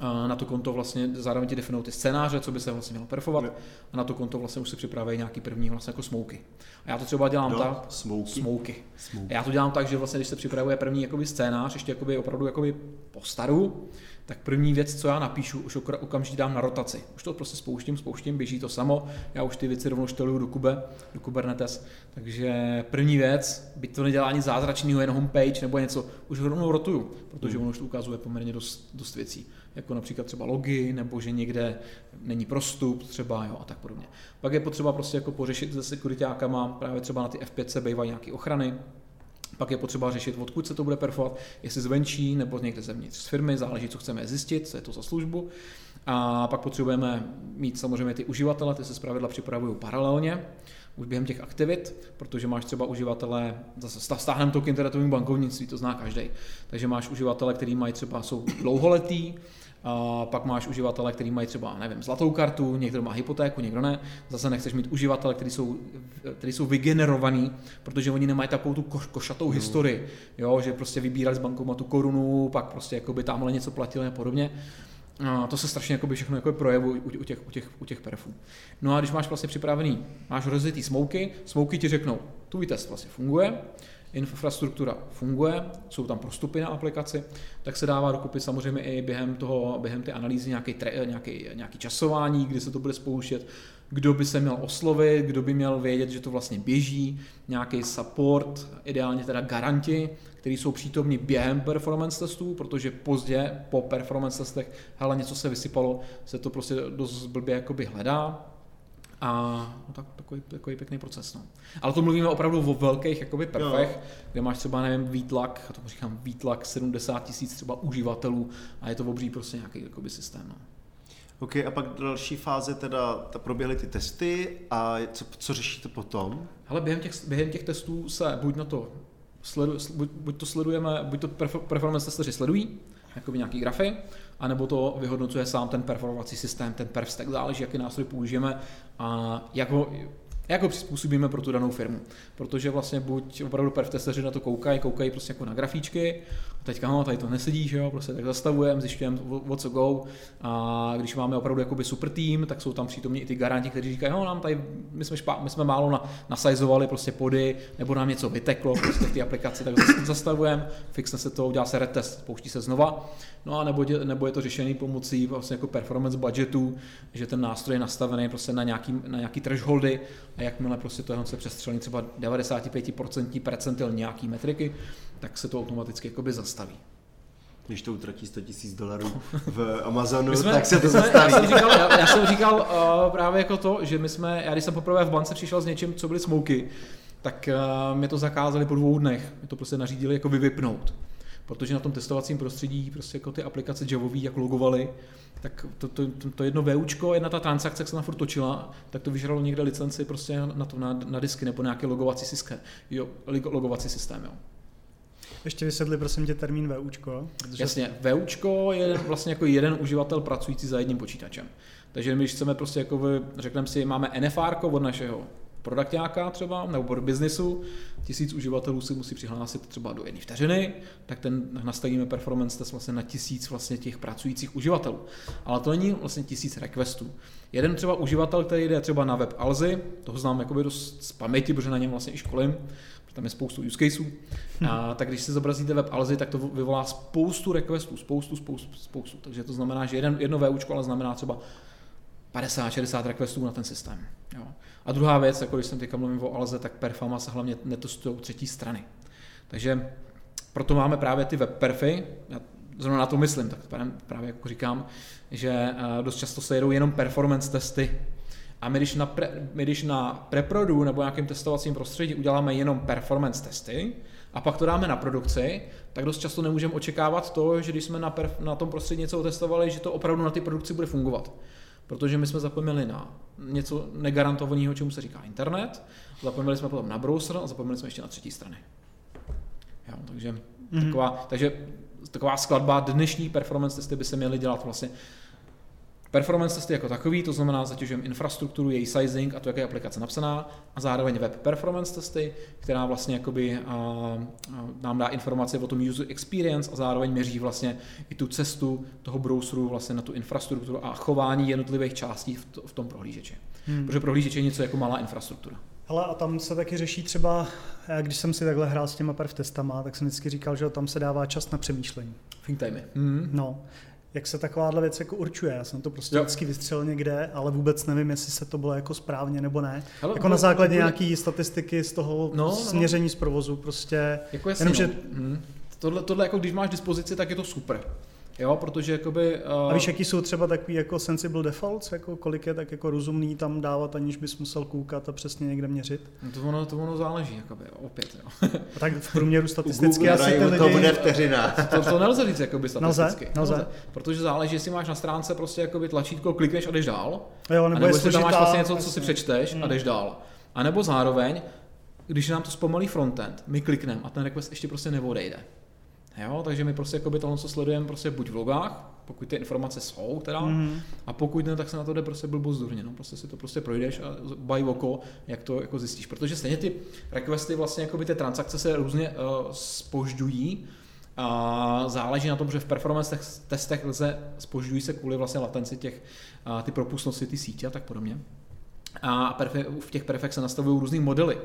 na to konto vlastně zároveň ti definují ty scénáře, co by se vlastně mělo perfovat a na to konto vlastně už si připravují nějaký první vlastně jako smouky. A já to třeba dělám No, tak, smouky. smouky. Smouky. Já to dělám tak, že vlastně, když se připravuje první jakoby scénář, ještě jakoby opravdu jakoby po staru, tak první věc, co já napíšu, už okamžitě dám na rotaci. Už to prostě spouštím, spouštím, běží to samo, já už ty věci rovnou šteluju do Kube, do Kubernetes. Takže první věc, byť to nedělá nic zázračného, jen homepage nebo něco, už rovnou rotuju, protože ono už to ukazuje poměrně dost, dost věcí. Jako například třeba logy, nebo že někde není prostup třeba jo, a tak podobně. Pak je potřeba prostě jako pořešit se sekuritákama, právě třeba na ty F5 bývají nějaké ochrany, pak je potřeba řešit, odkud se to bude perfovat, jestli zvenčí nebo někde zevnitř z firmy, záleží, co chceme zjistit, co je to za službu. A pak potřebujeme mít samozřejmě ty uživatele, ty se zpravidla připravují paralelně, už během těch aktivit, protože máš třeba uživatele, zase stáhneme to k internetovému bankovnictví, to zná každý. Takže máš uživatele, který mají třeba, jsou dlouholetý, a pak máš uživatele, který mají třeba, nevím, zlatou kartu, někdo má hypotéku, někdo ne. Zase nechceš mít uživatele, který jsou, který jsou vygenerovaný, protože oni nemají takovou tu koš, košatou historii, jo, že prostě vybírali z bankomatu korunu, pak prostě jakoby tamhle něco platili a podobně. A to se strašně jakoby všechno jako projevuje u, u, těch, u, těch, u těch perfů. No a když máš vlastně připravený, máš rozjetý smouky, smouky ti řeknou, tvůj test vlastně funguje, infrastruktura funguje, jsou tam prostupy na aplikaci, tak se dává dokupy samozřejmě i během, toho, během té analýzy nějaký, tre, nějaký, nějaký časování, kdy se to bude spouštět, kdo by se měl oslovit, kdo by měl vědět, že to vlastně běží, nějaký support, ideálně teda garanti, kteří jsou přítomní během performance testů, protože pozdě po performance testech, hele, něco se vysypalo, se to prostě dost blbě jakoby hledá, a no, tak, takový, takový pěkný proces. No. Ale to mluvíme opravdu o velkých jakoby perfech, no. kde máš třeba, nevím, výtlak, já tomu říkám výtlak 70 tisíc třeba uživatelů a je to obří prostě nějaký jakoby systém. No. OK, a pak další fáze teda ta proběhly ty testy a co, co řešíte potom? Hele, během těch, během těch testů se buď na to sledu, buď, buď to sledujeme, buď to performance testeři sledují, jakoby nějaký grafy, anebo to vyhodnocuje sám ten performovací systém, ten perf stack, záleží, jaký nástroj použijeme a jak ho, jak ho přizpůsobíme pro tu danou firmu. Protože vlastně buď opravdu perf testeři na to koukají, koukají prostě jako na grafíčky, teďka no, tady to nesedí, že jo, prostě tak zastavujeme, zjišťujeme o co go a když máme opravdu jakoby super tým, tak jsou tam přítomní i ty garanti, kteří říkají, no nám tady, my jsme, špá, my jsme málo na, nasajzovali prostě pody, nebo nám něco vyteklo prostě v té aplikaci, tak zastavujeme, fixne se to, udělá se retest, pouští se znova, no a nebo, nebo je to řešený pomocí vlastně jako performance budgetu, že ten nástroj je nastavený prostě na nějaký, na nějaký thresholdy a jakmile prostě to se přestřelí třeba 95% percentil nějaký metriky, tak se to automaticky jakoby zastaví. Když to utratí 100 tisíc dolarů v Amazonu, My jsme, tak se to jsme, zastaví. Já jsem říkal, já, já jsem říkal uh, právě jako to, že my jsme, já když jsem poprvé v bance přišel s něčím, co byly smouky, tak uh, mi to zakázali po dvou dnech. Mi to prostě nařídili jako vypnout. Protože na tom testovacím prostředí prostě jako ty aplikace javový, jak logovali, tak to, to, to, to jedno VUčko, jedna ta transakce, jak se na furt točila, tak to vyžralo někde licenci prostě na, to, na, na disky nebo nějaký logovací systém. Jo, logovací systém, jo. Ještě vysvětli prosím tě termín VUčko. Protože... Jasně, VUčko je vlastně jako jeden uživatel pracující za jedním počítačem. Takže my, když chceme prostě jako, řekneme si, máme NFR od našeho produktáka třeba, nebo do biznisu, tisíc uživatelů si musí přihlásit třeba do jedné vteřiny, tak ten nastavíme performance test vlastně na tisíc vlastně těch pracujících uživatelů. Ale to není vlastně tisíc requestů. Jeden třeba uživatel, který jde třeba na web Alzy, toho znám jakoby dost z paměti, protože na něm vlastně i školím, tam je spoustu use caseů, a tak když si zobrazíte web Alzy, tak to vyvolá spoustu requestů, spoustu, spoustu, spoustu. Takže to znamená, že jeden, jedno VUčko ale znamená třeba 50-60 requestů na ten systém. Jo. A druhá věc, jako když jsem teďka mluvím o Alze, tak perfama se hlavně netestují třetí strany. Takže proto máme právě ty web perfy, já zrovna na to myslím, tak právě jako říkám, že dost často se jedou jenom performance testy a my když na, pre, my když na preprodu nebo nějakém testovacím prostředí uděláme jenom performance testy a pak to dáme na produkci, tak dost často nemůžeme očekávat to, že když jsme na, perf, na tom prostředí něco testovali, že to opravdu na ty produkci bude fungovat protože my jsme zapomněli na něco negarantovaného, čemu se říká internet, zapomněli jsme potom na browser a zapomněli jsme ještě na třetí strany. Jo, takže, mm-hmm. taková, takže taková skladba dnešní performance testy by se měly dělat vlastně Performance testy jako takový, to znamená zatěžujeme infrastrukturu, její sizing a to, jak je aplikace napsaná, a zároveň web performance testy, která vlastně jakoby, a, a, nám dá informace o tom user experience a zároveň měří vlastně i tu cestu toho browseru vlastně na tu infrastrukturu a chování jednotlivých částí v, to, v tom prohlížeči. Hmm. Protože prohlížeč je něco jako malá infrastruktura. Hele, a tam se taky řeší třeba, když jsem si takhle hrál s těma perf testama, tak jsem vždycky říkal, že tam se dává čas na přemýšlení. Think time. Mm. No, jak se takováhle věc jako určuje. Já jsem to prostě jo. vždycky vystřelil někde, ale vůbec nevím, jestli se to bylo jako správně nebo ne. Ale, jako na základě bude... nějaký statistiky z toho no, no, no. směření z provozu prostě. Jako jasný, jenom, no. že... hmm. tohle, tohle jako když máš dispozici, tak je to super. Jo, protože jakoby... Uh... A víš, jaký jsou třeba takový jako sensible defaults, jako kolik je tak jako rozumný tam dávat, aniž bys musel koukat a přesně někde měřit? No to ono, to ono záleží, jakoby, opět, jo. A tak v průměru statisticky asi ty lidi... To bude vteřina. To, to nelze říct, jakoby statisticky. Nelze, nelze. Protože záleží, jestli máš na stránce prostě jakoby tlačítko, klikneš a jdeš dál. Jo, nebo, nebo jestli tam máš vlastně něco, co si přečteš hmm. a jdeš dál. A nebo zároveň, když nám to zpomalí frontend, my klikneme a ten request ještě prostě neodejde. Jo, takže my prostě jakoby tohle, co sledujeme prostě buď v logách, pokud ty informace jsou teda, mm. a pokud ne, tak se na to jde prostě blbost zdurně, no, prostě si to prostě projdeš a by oko, jak to jako zjistíš, protože stejně ty requesty vlastně jakoby ty transakce se různě uh, spožďují, a záleží na tom, že v performance testech lze spožďují se kvůli vlastně latenci těch, uh, ty propustnosti ty sítě a tak podobně. A v těch perfech se nastavují různý modely.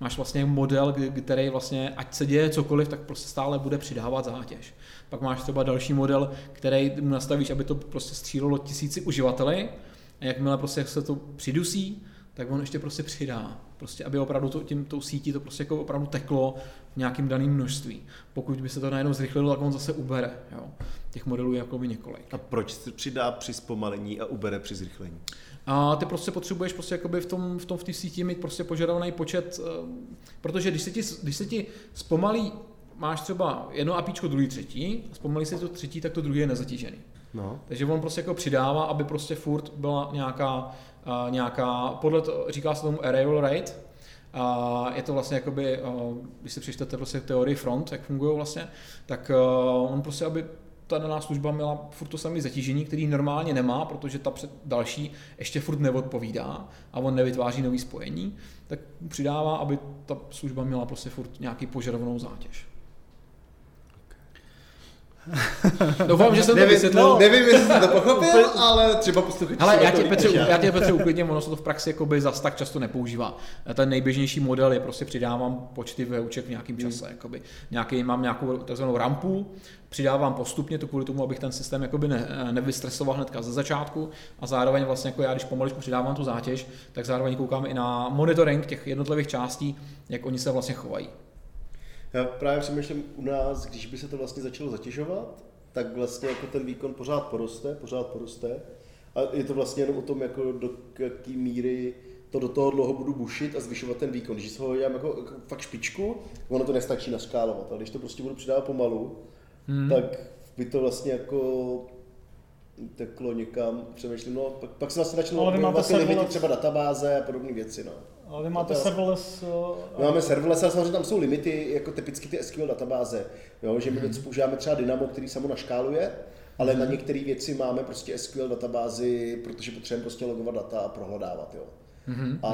Máš vlastně model, který vlastně, ať se děje cokoliv, tak prostě stále bude přidávat zátěž. Pak máš třeba další model, který mu nastavíš, aby to prostě střílelo tisíci uživateli a jakmile prostě se to přidusí, tak on ještě prostě přidá. Prostě, aby opravdu to, tím, tou sítí to prostě jako opravdu teklo v nějakým daném množství. Pokud by se to najednou zrychlilo, tak on zase ubere. Jo. Těch modelů je jako by několik. A proč se přidá při zpomalení a ubere při zrychlení? A ty prostě potřebuješ prostě jakoby v tom, v tom v té síti mít prostě požadovaný počet, eh, protože když se ti, když se ti zpomalí, máš třeba jedno APIčko, druhý, třetí, zpomalí se to třetí, tak to druhý je nezatížený. No. Takže on prostě jako přidává, aby prostě furt byla nějaká, uh, nějaká podle to, říká se tomu arrayal rate, a je to vlastně jakoby, uh, když si přečtete prostě teorii front, jak fungují vlastně, tak on prostě, aby ta daná služba měla furt to samé zatížení, který normálně nemá, protože ta před další ještě furt neodpovídá a on nevytváří nový spojení, tak přidává, aby ta služba měla prostě furt nějaký požadovanou zátěž. Doufám, že jsem nevím, to vysvětlil. No, nevím, jestli jsem to pochopil, ale třeba posluchači. Ale já tě, Petře, já tě Petře uklidním, ono se to v praxi jakoby zas tak často nepoužívá. Ten nejběžnější model je prostě přidávám počty vyuček v nějakém čase. Hmm. Jakoby. Nějaký, mám nějakou takzvanou rampu, přidávám postupně to kvůli tomu, abych ten systém jakoby ne, nevystresoval hnedka ze začátku a zároveň vlastně jako já, když pomaličku přidávám tu zátěž, tak zároveň koukám i na monitoring těch jednotlivých částí, jak oni se vlastně chovají. Já právě přemýšlím u nás, když by se to vlastně začalo zatěžovat, tak vlastně jako ten výkon pořád poroste, pořád poroste. A je to vlastně jenom o tom, jako do jaký míry to do toho dlouho budu bušit a zvyšovat ten výkon. Když ho dělám jako, jako fakt špičku, ono to nestačí naskálovat, ale když to prostě budu přidávat pomalu, hmm. tak by to vlastně jako teklo někam, přemýšlím, no, pak, pak se vlastně začnou objevovat ty limity, třeba databáze a podobné věci, no. Ale vy máte serverless... Uh, my máme serverless, ale samozřejmě tam jsou limity, jako typicky ty SQL databáze. Jo, že my mm-hmm. používáme třeba Dynamo, který samo naškáluje, ale mm-hmm. na některé věci máme prostě SQL databázi, protože potřebujeme prostě logovat data a prohledávat. Jo. Mm-hmm. A,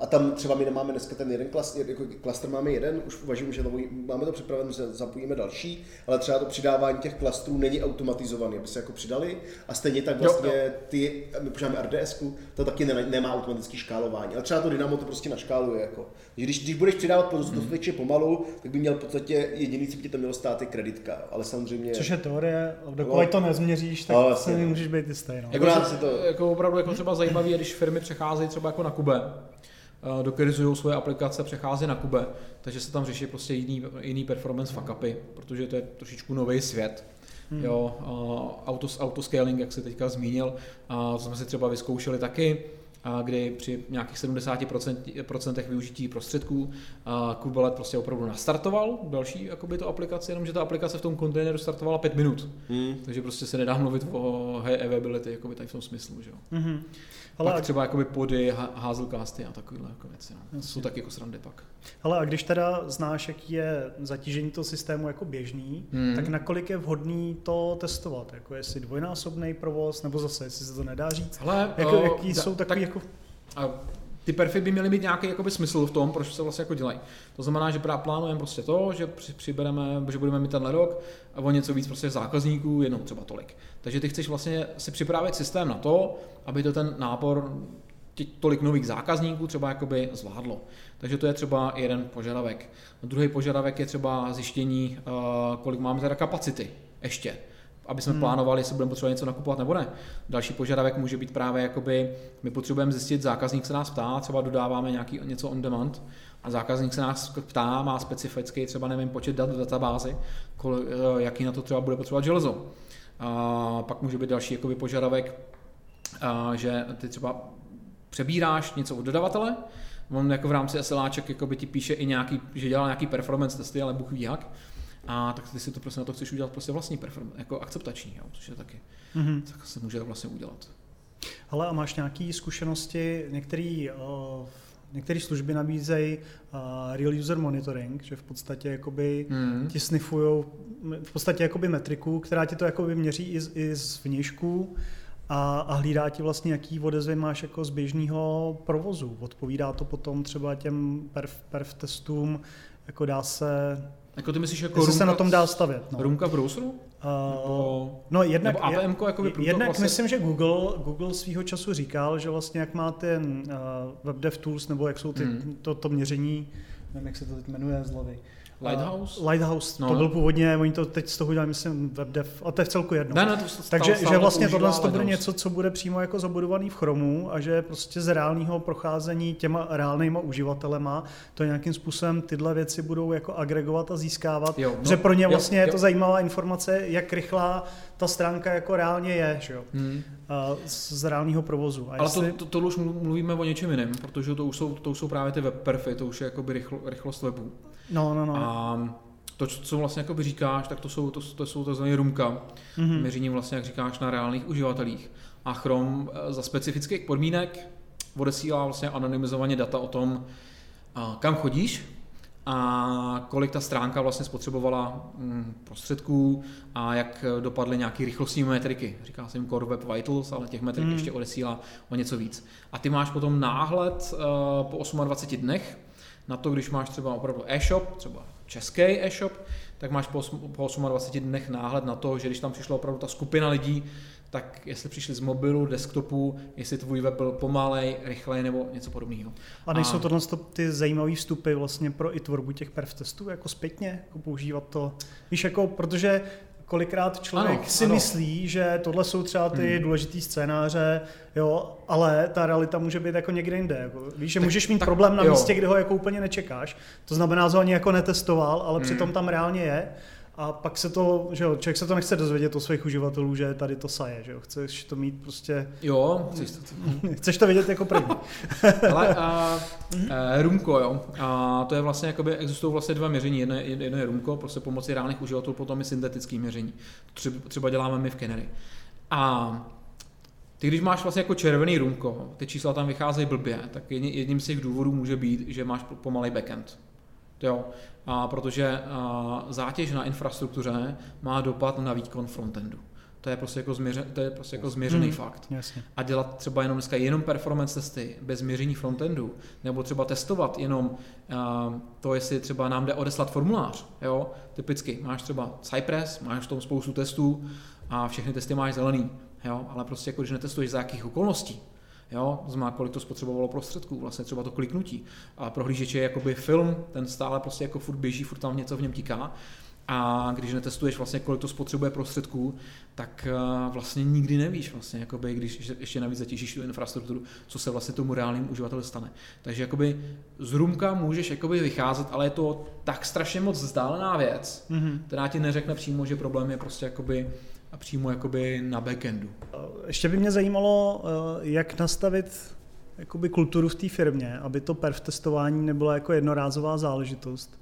a tam třeba my nemáme dneska ten jeden klaster, jako klaster máme jeden, už uvažujeme, že máme to připraveno, že zapojíme další, ale třeba to přidávání těch klastrů není automatizované, aby se jako přidali a stejně tak vlastně jo, jo. ty, my používáme RDS, to taky nemá, nemá automatické škálování, ale třeba to Dynamo to prostě naškáluje. Jako. Když, když budeš přidávat mm-hmm. dostatečně pomalu, tak by měl v podstatě jediný, co by tě to mělo stát, je kreditka, ale samozřejmě... Což je teorie, dokud no, to nezměříš, tak no, se nemůžeš být jistý. No. Jako, to... jako opravdu jako třeba zajímavé, když firmy přecházejí třeba jako na Kube, eh, dokerizují svoje aplikace, přechází na Kube, takže se tam řeší prostě jiný, jiný performance fuck upy, protože to je trošičku nový svět. Hmm. Jo, auto, autoscaling, jak se teďka zmínil, a to jsme si třeba vyzkoušeli taky. a kdy při nějakých 70% využití prostředků Kubelet prostě opravdu nastartoval další jakoby to aplikaci, jenomže ta aplikace v tom kontejneru startovala 5 minut. Hmm. Takže prostě se nedá mluvit o high availability jakoby tady v tom smyslu. Že jo. Mm-hmm. Ale pak třeba jakoby pody, hazelcasty a takovéhle jako věci. No. Jsou taky jako srandy pak. Ale a když teda znáš, jaký je zatížení toho systému jako běžný, hmm. tak nakolik je vhodný to testovat? Jako jestli dvojnásobný provoz, nebo zase, jestli se to nedá říct? Ale, jako, jaký da, jsou takový tak, jako... A ty perfy by měly mít nějaký jakoby, smysl v tom, proč se vlastně jako dělají. To znamená, že právě plánujeme prostě to, že přibereme, že budeme mít tenhle rok a o něco víc prostě zákazníků, jenom třeba tolik. Takže ty chceš vlastně si připravit systém na to, aby to ten nápor tolik nových zákazníků třeba jakoby zvládlo. Takže to je třeba jeden požadavek. Druhý požadavek je třeba zjištění, eh, kolik máme teda kapacity ještě aby jsme hmm. plánovali, jestli budeme potřebovat něco nakupovat nebo ne. Další požadavek může být právě, jakoby, my potřebujeme zjistit, zákazník se nás ptá, třeba dodáváme nějaký, něco on demand, a zákazník se nás ptá, má specifický třeba nevím, počet dat v databázi, kol, eh, jaký na to třeba bude potřebovat železo. A pak může být další jakoby, požadavek, a, že ty třeba přebíráš něco od dodavatele, on jako v rámci SLAček jako by ti píše i nějaký, že dělá nějaký performance testy, ale Bůh ví jak. A tak ty si to prostě na to chceš udělat prostě vlastní performance, jako akceptační, jo, což je taky, mm-hmm. tak se může vlastně udělat. Ale a máš nějaké zkušenosti, některé uh, Některé služby nabízejí uh, real user monitoring, že v podstatě jakoby mm. ti snifují v podstatě jakoby metriku, která ti to jakoby měří i z, i z vnějšku a, a hlídá ti vlastně, jaký odezvy máš jako z běžného provozu. Odpovídá to potom třeba těm perf, perf testům, jako dá se jako ty myslíš jako rumka, se na tom dá stavět. No. Rumka v browseru? Uh, no jednak, nebo APM jako jednak vlastně... myslím, že Google, Google svýho času říkal, že vlastně jak má ten uh, WebDev Tools, nebo jak jsou ty, hmm. to, to měření, nevím, jak se to teď jmenuje z hlavy, Lighthouse? Uh, Lighthouse, no. to byl původně, oni to teď z toho dělají, myslím, webdev, a to je v celku jedno. Ne, ne, to stalo, Takže stalo že vlastně tohle to bude něco, co bude přímo jako zabudovaný v Chromu a že prostě z reálného procházení těma reálnýma uživatelema to nějakým způsobem tyhle věci budou jako agregovat a získávat. Jo, no, že pro ně vlastně jo, je to jo. zajímavá informace, jak rychlá ta stránka jako reálně je, že jo? Hmm. Z, z reálného provozu. A Ale jestli... to, to, to, už mluvíme o něčem jiném, protože to už jsou, to už jsou právě ty web perfy, to už je jakoby rychlo, rychlost webu. No, no, no. A to, co vlastně jakoby říkáš, tak to jsou, to, to jsou tzv. rumka, mm-hmm. měření vlastně, jak říkáš, na reálných uživatelích. A Chrome eh, za specifických podmínek odesílá vlastně anonymizovaně data o tom, kam chodíš a kolik ta stránka vlastně spotřebovala mm, prostředků a jak dopadly nějaké rychlostní metriky. Říká se jim Core Web Vitals, ale těch metrik mm. ještě odesílá o něco víc. A ty máš potom náhled uh, po 28 dnech na to, když máš třeba opravdu e-shop, třeba český e-shop, tak máš po, po 28 dnech náhled na to, že když tam přišla opravdu ta skupina lidí, tak jestli přišli z mobilu, desktopu, jestli tvůj web byl pomalej, rychlej nebo něco podobného. A nejsou tohle ty zajímavé vstupy vlastně pro i tvorbu těch perf testů, jako zpětně, jako používat to, víš, jako, protože kolikrát člověk ano, si ano. myslí, že tohle jsou třeba ty hmm. důležitý scénáře, jo, ale ta realita může být jako někde jinde. Jako, víš, že tak, můžeš mít tak, problém na jo. místě, kde ho jako úplně nečekáš. To znamená, že ho ani jako netestoval, ale hmm. přitom tam reálně je. A pak se to, že jo, člověk se to nechce dozvědět o svých uživatelů, že tady to saje, že jo, chceš to mít prostě... Jo, chceš to, chceš to vidět jako první. Ale a, a, Rumko, jo, a to je vlastně, jakoby, existují vlastně dva měření, jedno, jedno je Rumko, prostě pomocí reálných uživatelů, potom je syntetický měření. Třeba, třeba děláme my v Canary. A ty když máš vlastně jako červený rumko, ty čísla tam vycházejí blbě, tak jedním z těch důvodů může být, že máš pomalej backend. Jo, a protože a, zátěž na infrastruktuře má dopad na výkon frontendu. To je prostě jako, změře, to je prostě jako změřený hmm, fakt. Jasně. A dělat třeba jenom dneska jenom performance testy bez měření frontendu, nebo třeba testovat jenom a, to, jestli třeba nám jde odeslat formulář. Jo? Typicky máš třeba Cypress, máš v tom spoustu testů a všechny testy máš zelený. Jo? Ale prostě jako když netestuješ za jakých okolností, Jo, znamená, kolik to spotřebovalo prostředků, vlastně třeba to kliknutí. A prohlížeč je jakoby film, ten stále prostě jako furt běží, furt tam něco v něm tíká. A když netestuješ vlastně, kolik to spotřebuje prostředků, tak eh, vlastně nikdy nevíš, vlastně, jakoby, když ještě navíc zatížíš tu infrastrukturu, co se vlastně tomu reálnému uživateli stane. Takže jakoby z Rumka můžeš jakoby vycházet, ale je to tak strašně moc vzdálená věc, mm-hmm. která ti neřekne přímo, že problém je prostě jakoby a přímo jakoby na backendu. Ještě by mě zajímalo, eh, jak nastavit jakoby kulturu v té firmě, aby to perf testování nebylo jako jednorázová záležitost.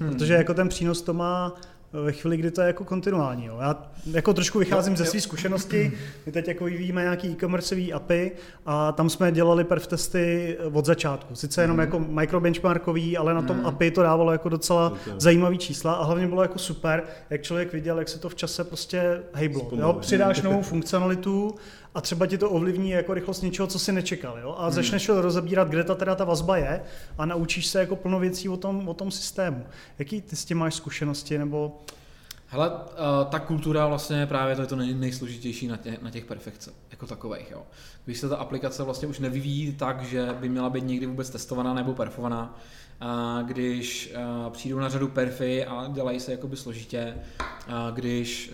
Hmm. Protože jako ten přínos to má ve chvíli, kdy to je jako kontinuální. Jo. Já jako trošku vycházím ze své zkušenosti, my teď jako vyvíjíme nějaký e-commerceový API a tam jsme dělali perf testy od začátku. Sice jenom mm. jako microbenchmarkový, ale na tom mm. API to dávalo jako docela okay. zajímavý čísla a hlavně bylo jako super, jak člověk viděl, jak se to v čase prostě hejblo. Jo. Přidáš novou funkcionalitu a třeba ti to ovlivní jako rychlost něčeho, co si nečekal. Jo? A hmm. začneš rozebírat, kde ta teda ta vazba je a naučíš se jako plno věcí o tom, o tom systému. Jaký ty s tím máš zkušenosti nebo Hele, uh, ta kultura vlastně právě to je to nej, nejsložitější na, tě, na těch perfekce, jako takových. Jo. Když se ta aplikace vlastně už nevyvíjí tak, že by měla být někdy vůbec testovaná nebo perfovaná, a když uh, přijdou na řadu perfy a dělají se jakoby složitě, a když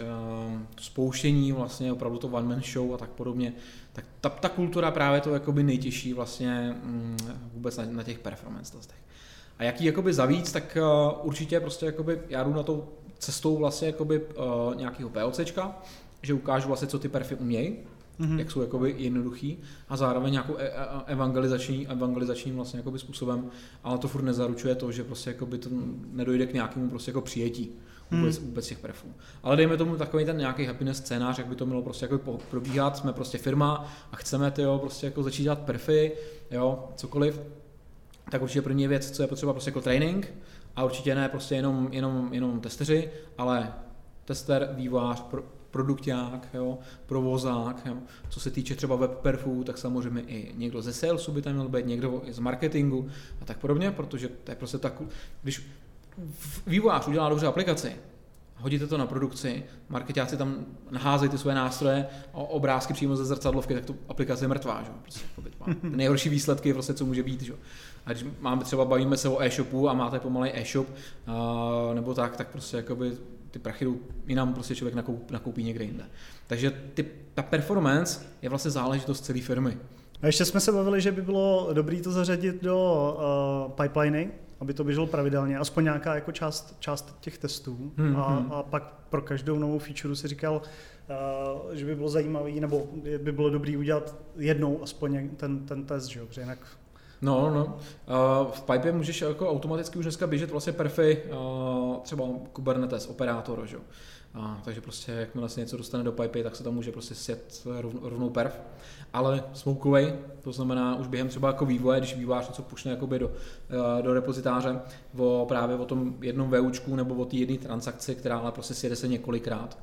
spouštění vlastně opravdu to one man show a tak podobně, tak ta, ta kultura právě to jakoby nejtěžší vlastně um, vůbec na, na těch performance testech. A jaký jakoby zavíc, tak uh, určitě prostě jakoby já jdu na to cestou vlastně jakoby uh, nějakého POCčka, že ukážu vlastně, co ty perfy umějí, mm-hmm. jak jsou jakoby jednoduchý a zároveň nějakou e- e- evangelizační, evangelizačním vlastně jakoby způsobem, ale to furt nezaručuje to, že prostě jakoby to nedojde k nějakému prostě jako přijetí vůbec, mm. vůbec těch perfů. Ale dejme tomu takový ten nějaký happiness scénář, jak by to mělo prostě jako probíhat, jsme prostě firma a chceme ty jo, prostě jako začít dělat perfy, jo, cokoliv, tak určitě první věc, co je potřeba prostě jako training, a určitě ne prostě jenom, jenom, jenom testeři, ale tester, vývář, pro, produkták, jo, provozák. Jo. Co se týče třeba web perfů, tak samozřejmě i někdo ze salesu by tam měl být, někdo z marketingu a tak podobně, protože to je prostě tak, když vývojář udělá dobře aplikaci, hodíte to na produkci, marketáci tam naházejí ty své nástroje, obrázky přímo ze zrcadlovky, tak to aplikace je mrtvá. Že? Prostě, nejhorší výsledky, prostě, co může být. Že? A když máme třeba, bavíme se o e-shopu a máte pomalej e-shop, uh, nebo tak, tak prostě jakoby ty prachy jinam prostě člověk nakoup, nakoupí někde jinde. Takže ty, ta performance je vlastně záležitost celé firmy. A ještě jsme se bavili, že by bylo dobré to zařadit do uh, pipeliny, aby to běželo pravidelně, aspoň nějaká jako část, část těch testů. Hmm, a, hmm. a pak pro každou novou feature si říkal, uh, že by bylo zajímavý, nebo by bylo dobré udělat jednou aspoň ten, ten test, že jo? protože jinak No, no. Uh, v Pipe můžeš jako automaticky už dneska běžet vlastně perfy, uh, třeba Kubernetes, operátor, že? Uh, takže prostě jakmile se něco dostane do Pipe, tak se tam může prostě sjet rovnou, rovnou perf. Ale smokeaway, to znamená už během třeba jako vývoje, když vývář něco pušne do, uh, do repozitáře o, právě o tom jednom VUčku nebo o té jedné transakci, která ale prostě sjede se několikrát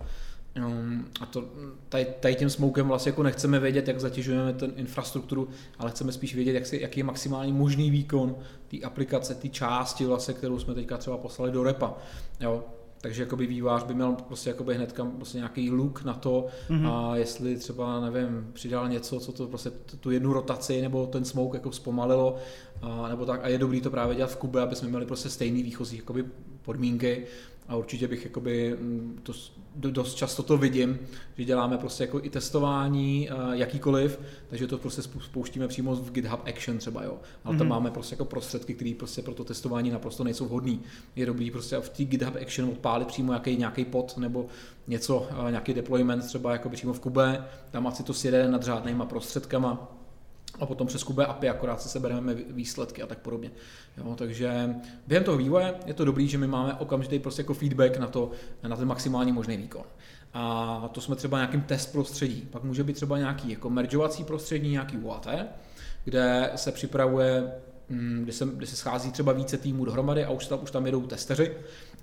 Um, a to, tady, tady tím smokem vlastně jako nechceme vědět, jak zatěžujeme ten infrastrukturu, ale chceme spíš vědět, jak si, jaký je maximální možný výkon té aplikace, té části, vlastně, kterou jsme teďka třeba poslali do repa. Jo? Takže jakoby vývář by měl prostě jakoby hnedka prostě nějaký look na to mm-hmm. a jestli třeba, nevím, přidal něco, co to prostě tu jednu rotaci nebo ten smoke jako zpomalilo, a, nebo tak a je dobrý to právě dělat v kube, aby jsme měli prostě stejný výchozí jakoby podmínky a určitě bych jakoby, mm, to, dost často to vidím, že děláme prostě jako i testování jakýkoliv, takže to prostě spouštíme přímo v GitHub Action třeba, jo. Ale mm-hmm. tam mhm. máme prostě jako prostředky, které prostě pro to testování naprosto nejsou vhodné. Je dobrý prostě v té GitHub Action odpálit přímo nějaký, nějaký pod nebo něco, nějaký deployment třeba jako přímo v Kube, tam asi to sjede nad řádnýma prostředkama, a potom přes Kube API akorát se sebereme výsledky a tak podobně. Jo, takže během toho vývoje je to dobrý, že my máme okamžitý prostě jako feedback na, to, na ten maximální možný výkon. A to jsme třeba nějakým test prostředí. Pak může být třeba nějaký jako mergeovací prostředí, nějaký UAT, kde se připravuje mm, kde se, kde se schází třeba více týmů dohromady a už tam, už tam jedou testeři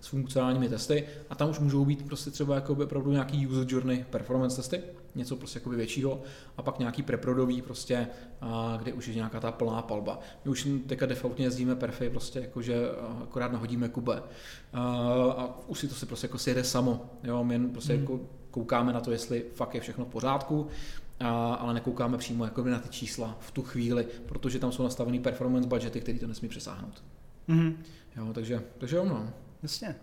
s funkcionálními testy a tam už můžou být prostě třeba jako opravdu nějaký user journey performance testy, něco prostě jako většího a pak nějaký preprodový prostě, a, kde už je nějaká ta plná palba. My už teďka defaultně jezdíme perfy, prostě jako, že akorát nahodíme kube a, a už si to se prostě jako sjede samo, jo, my jen prostě hmm. jako koukáme na to, jestli fakt je všechno v pořádku, a, ale nekoukáme přímo jako na ty čísla v tu chvíli, protože tam jsou nastavený performance budgety, který to nesmí přesáhnout. Mm-hmm. Jo, takže, takže jo, no. Jasně.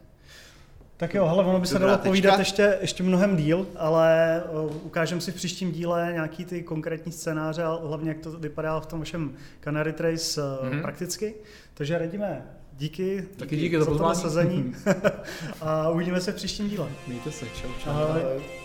Tak jo, hele, ono by se dalo povídat ještě, ještě mnohem díl, ale ukážeme si v příštím díle nějaký ty konkrétní scénáře a hlavně jak to vypadá v tom vašem Canary Trace mm-hmm. prakticky. Takže radíme, díky, Taky díky za, za to sazení a uvidíme se v příštím díle. Mějte se, čau, čau. Ahoj. Ahoj.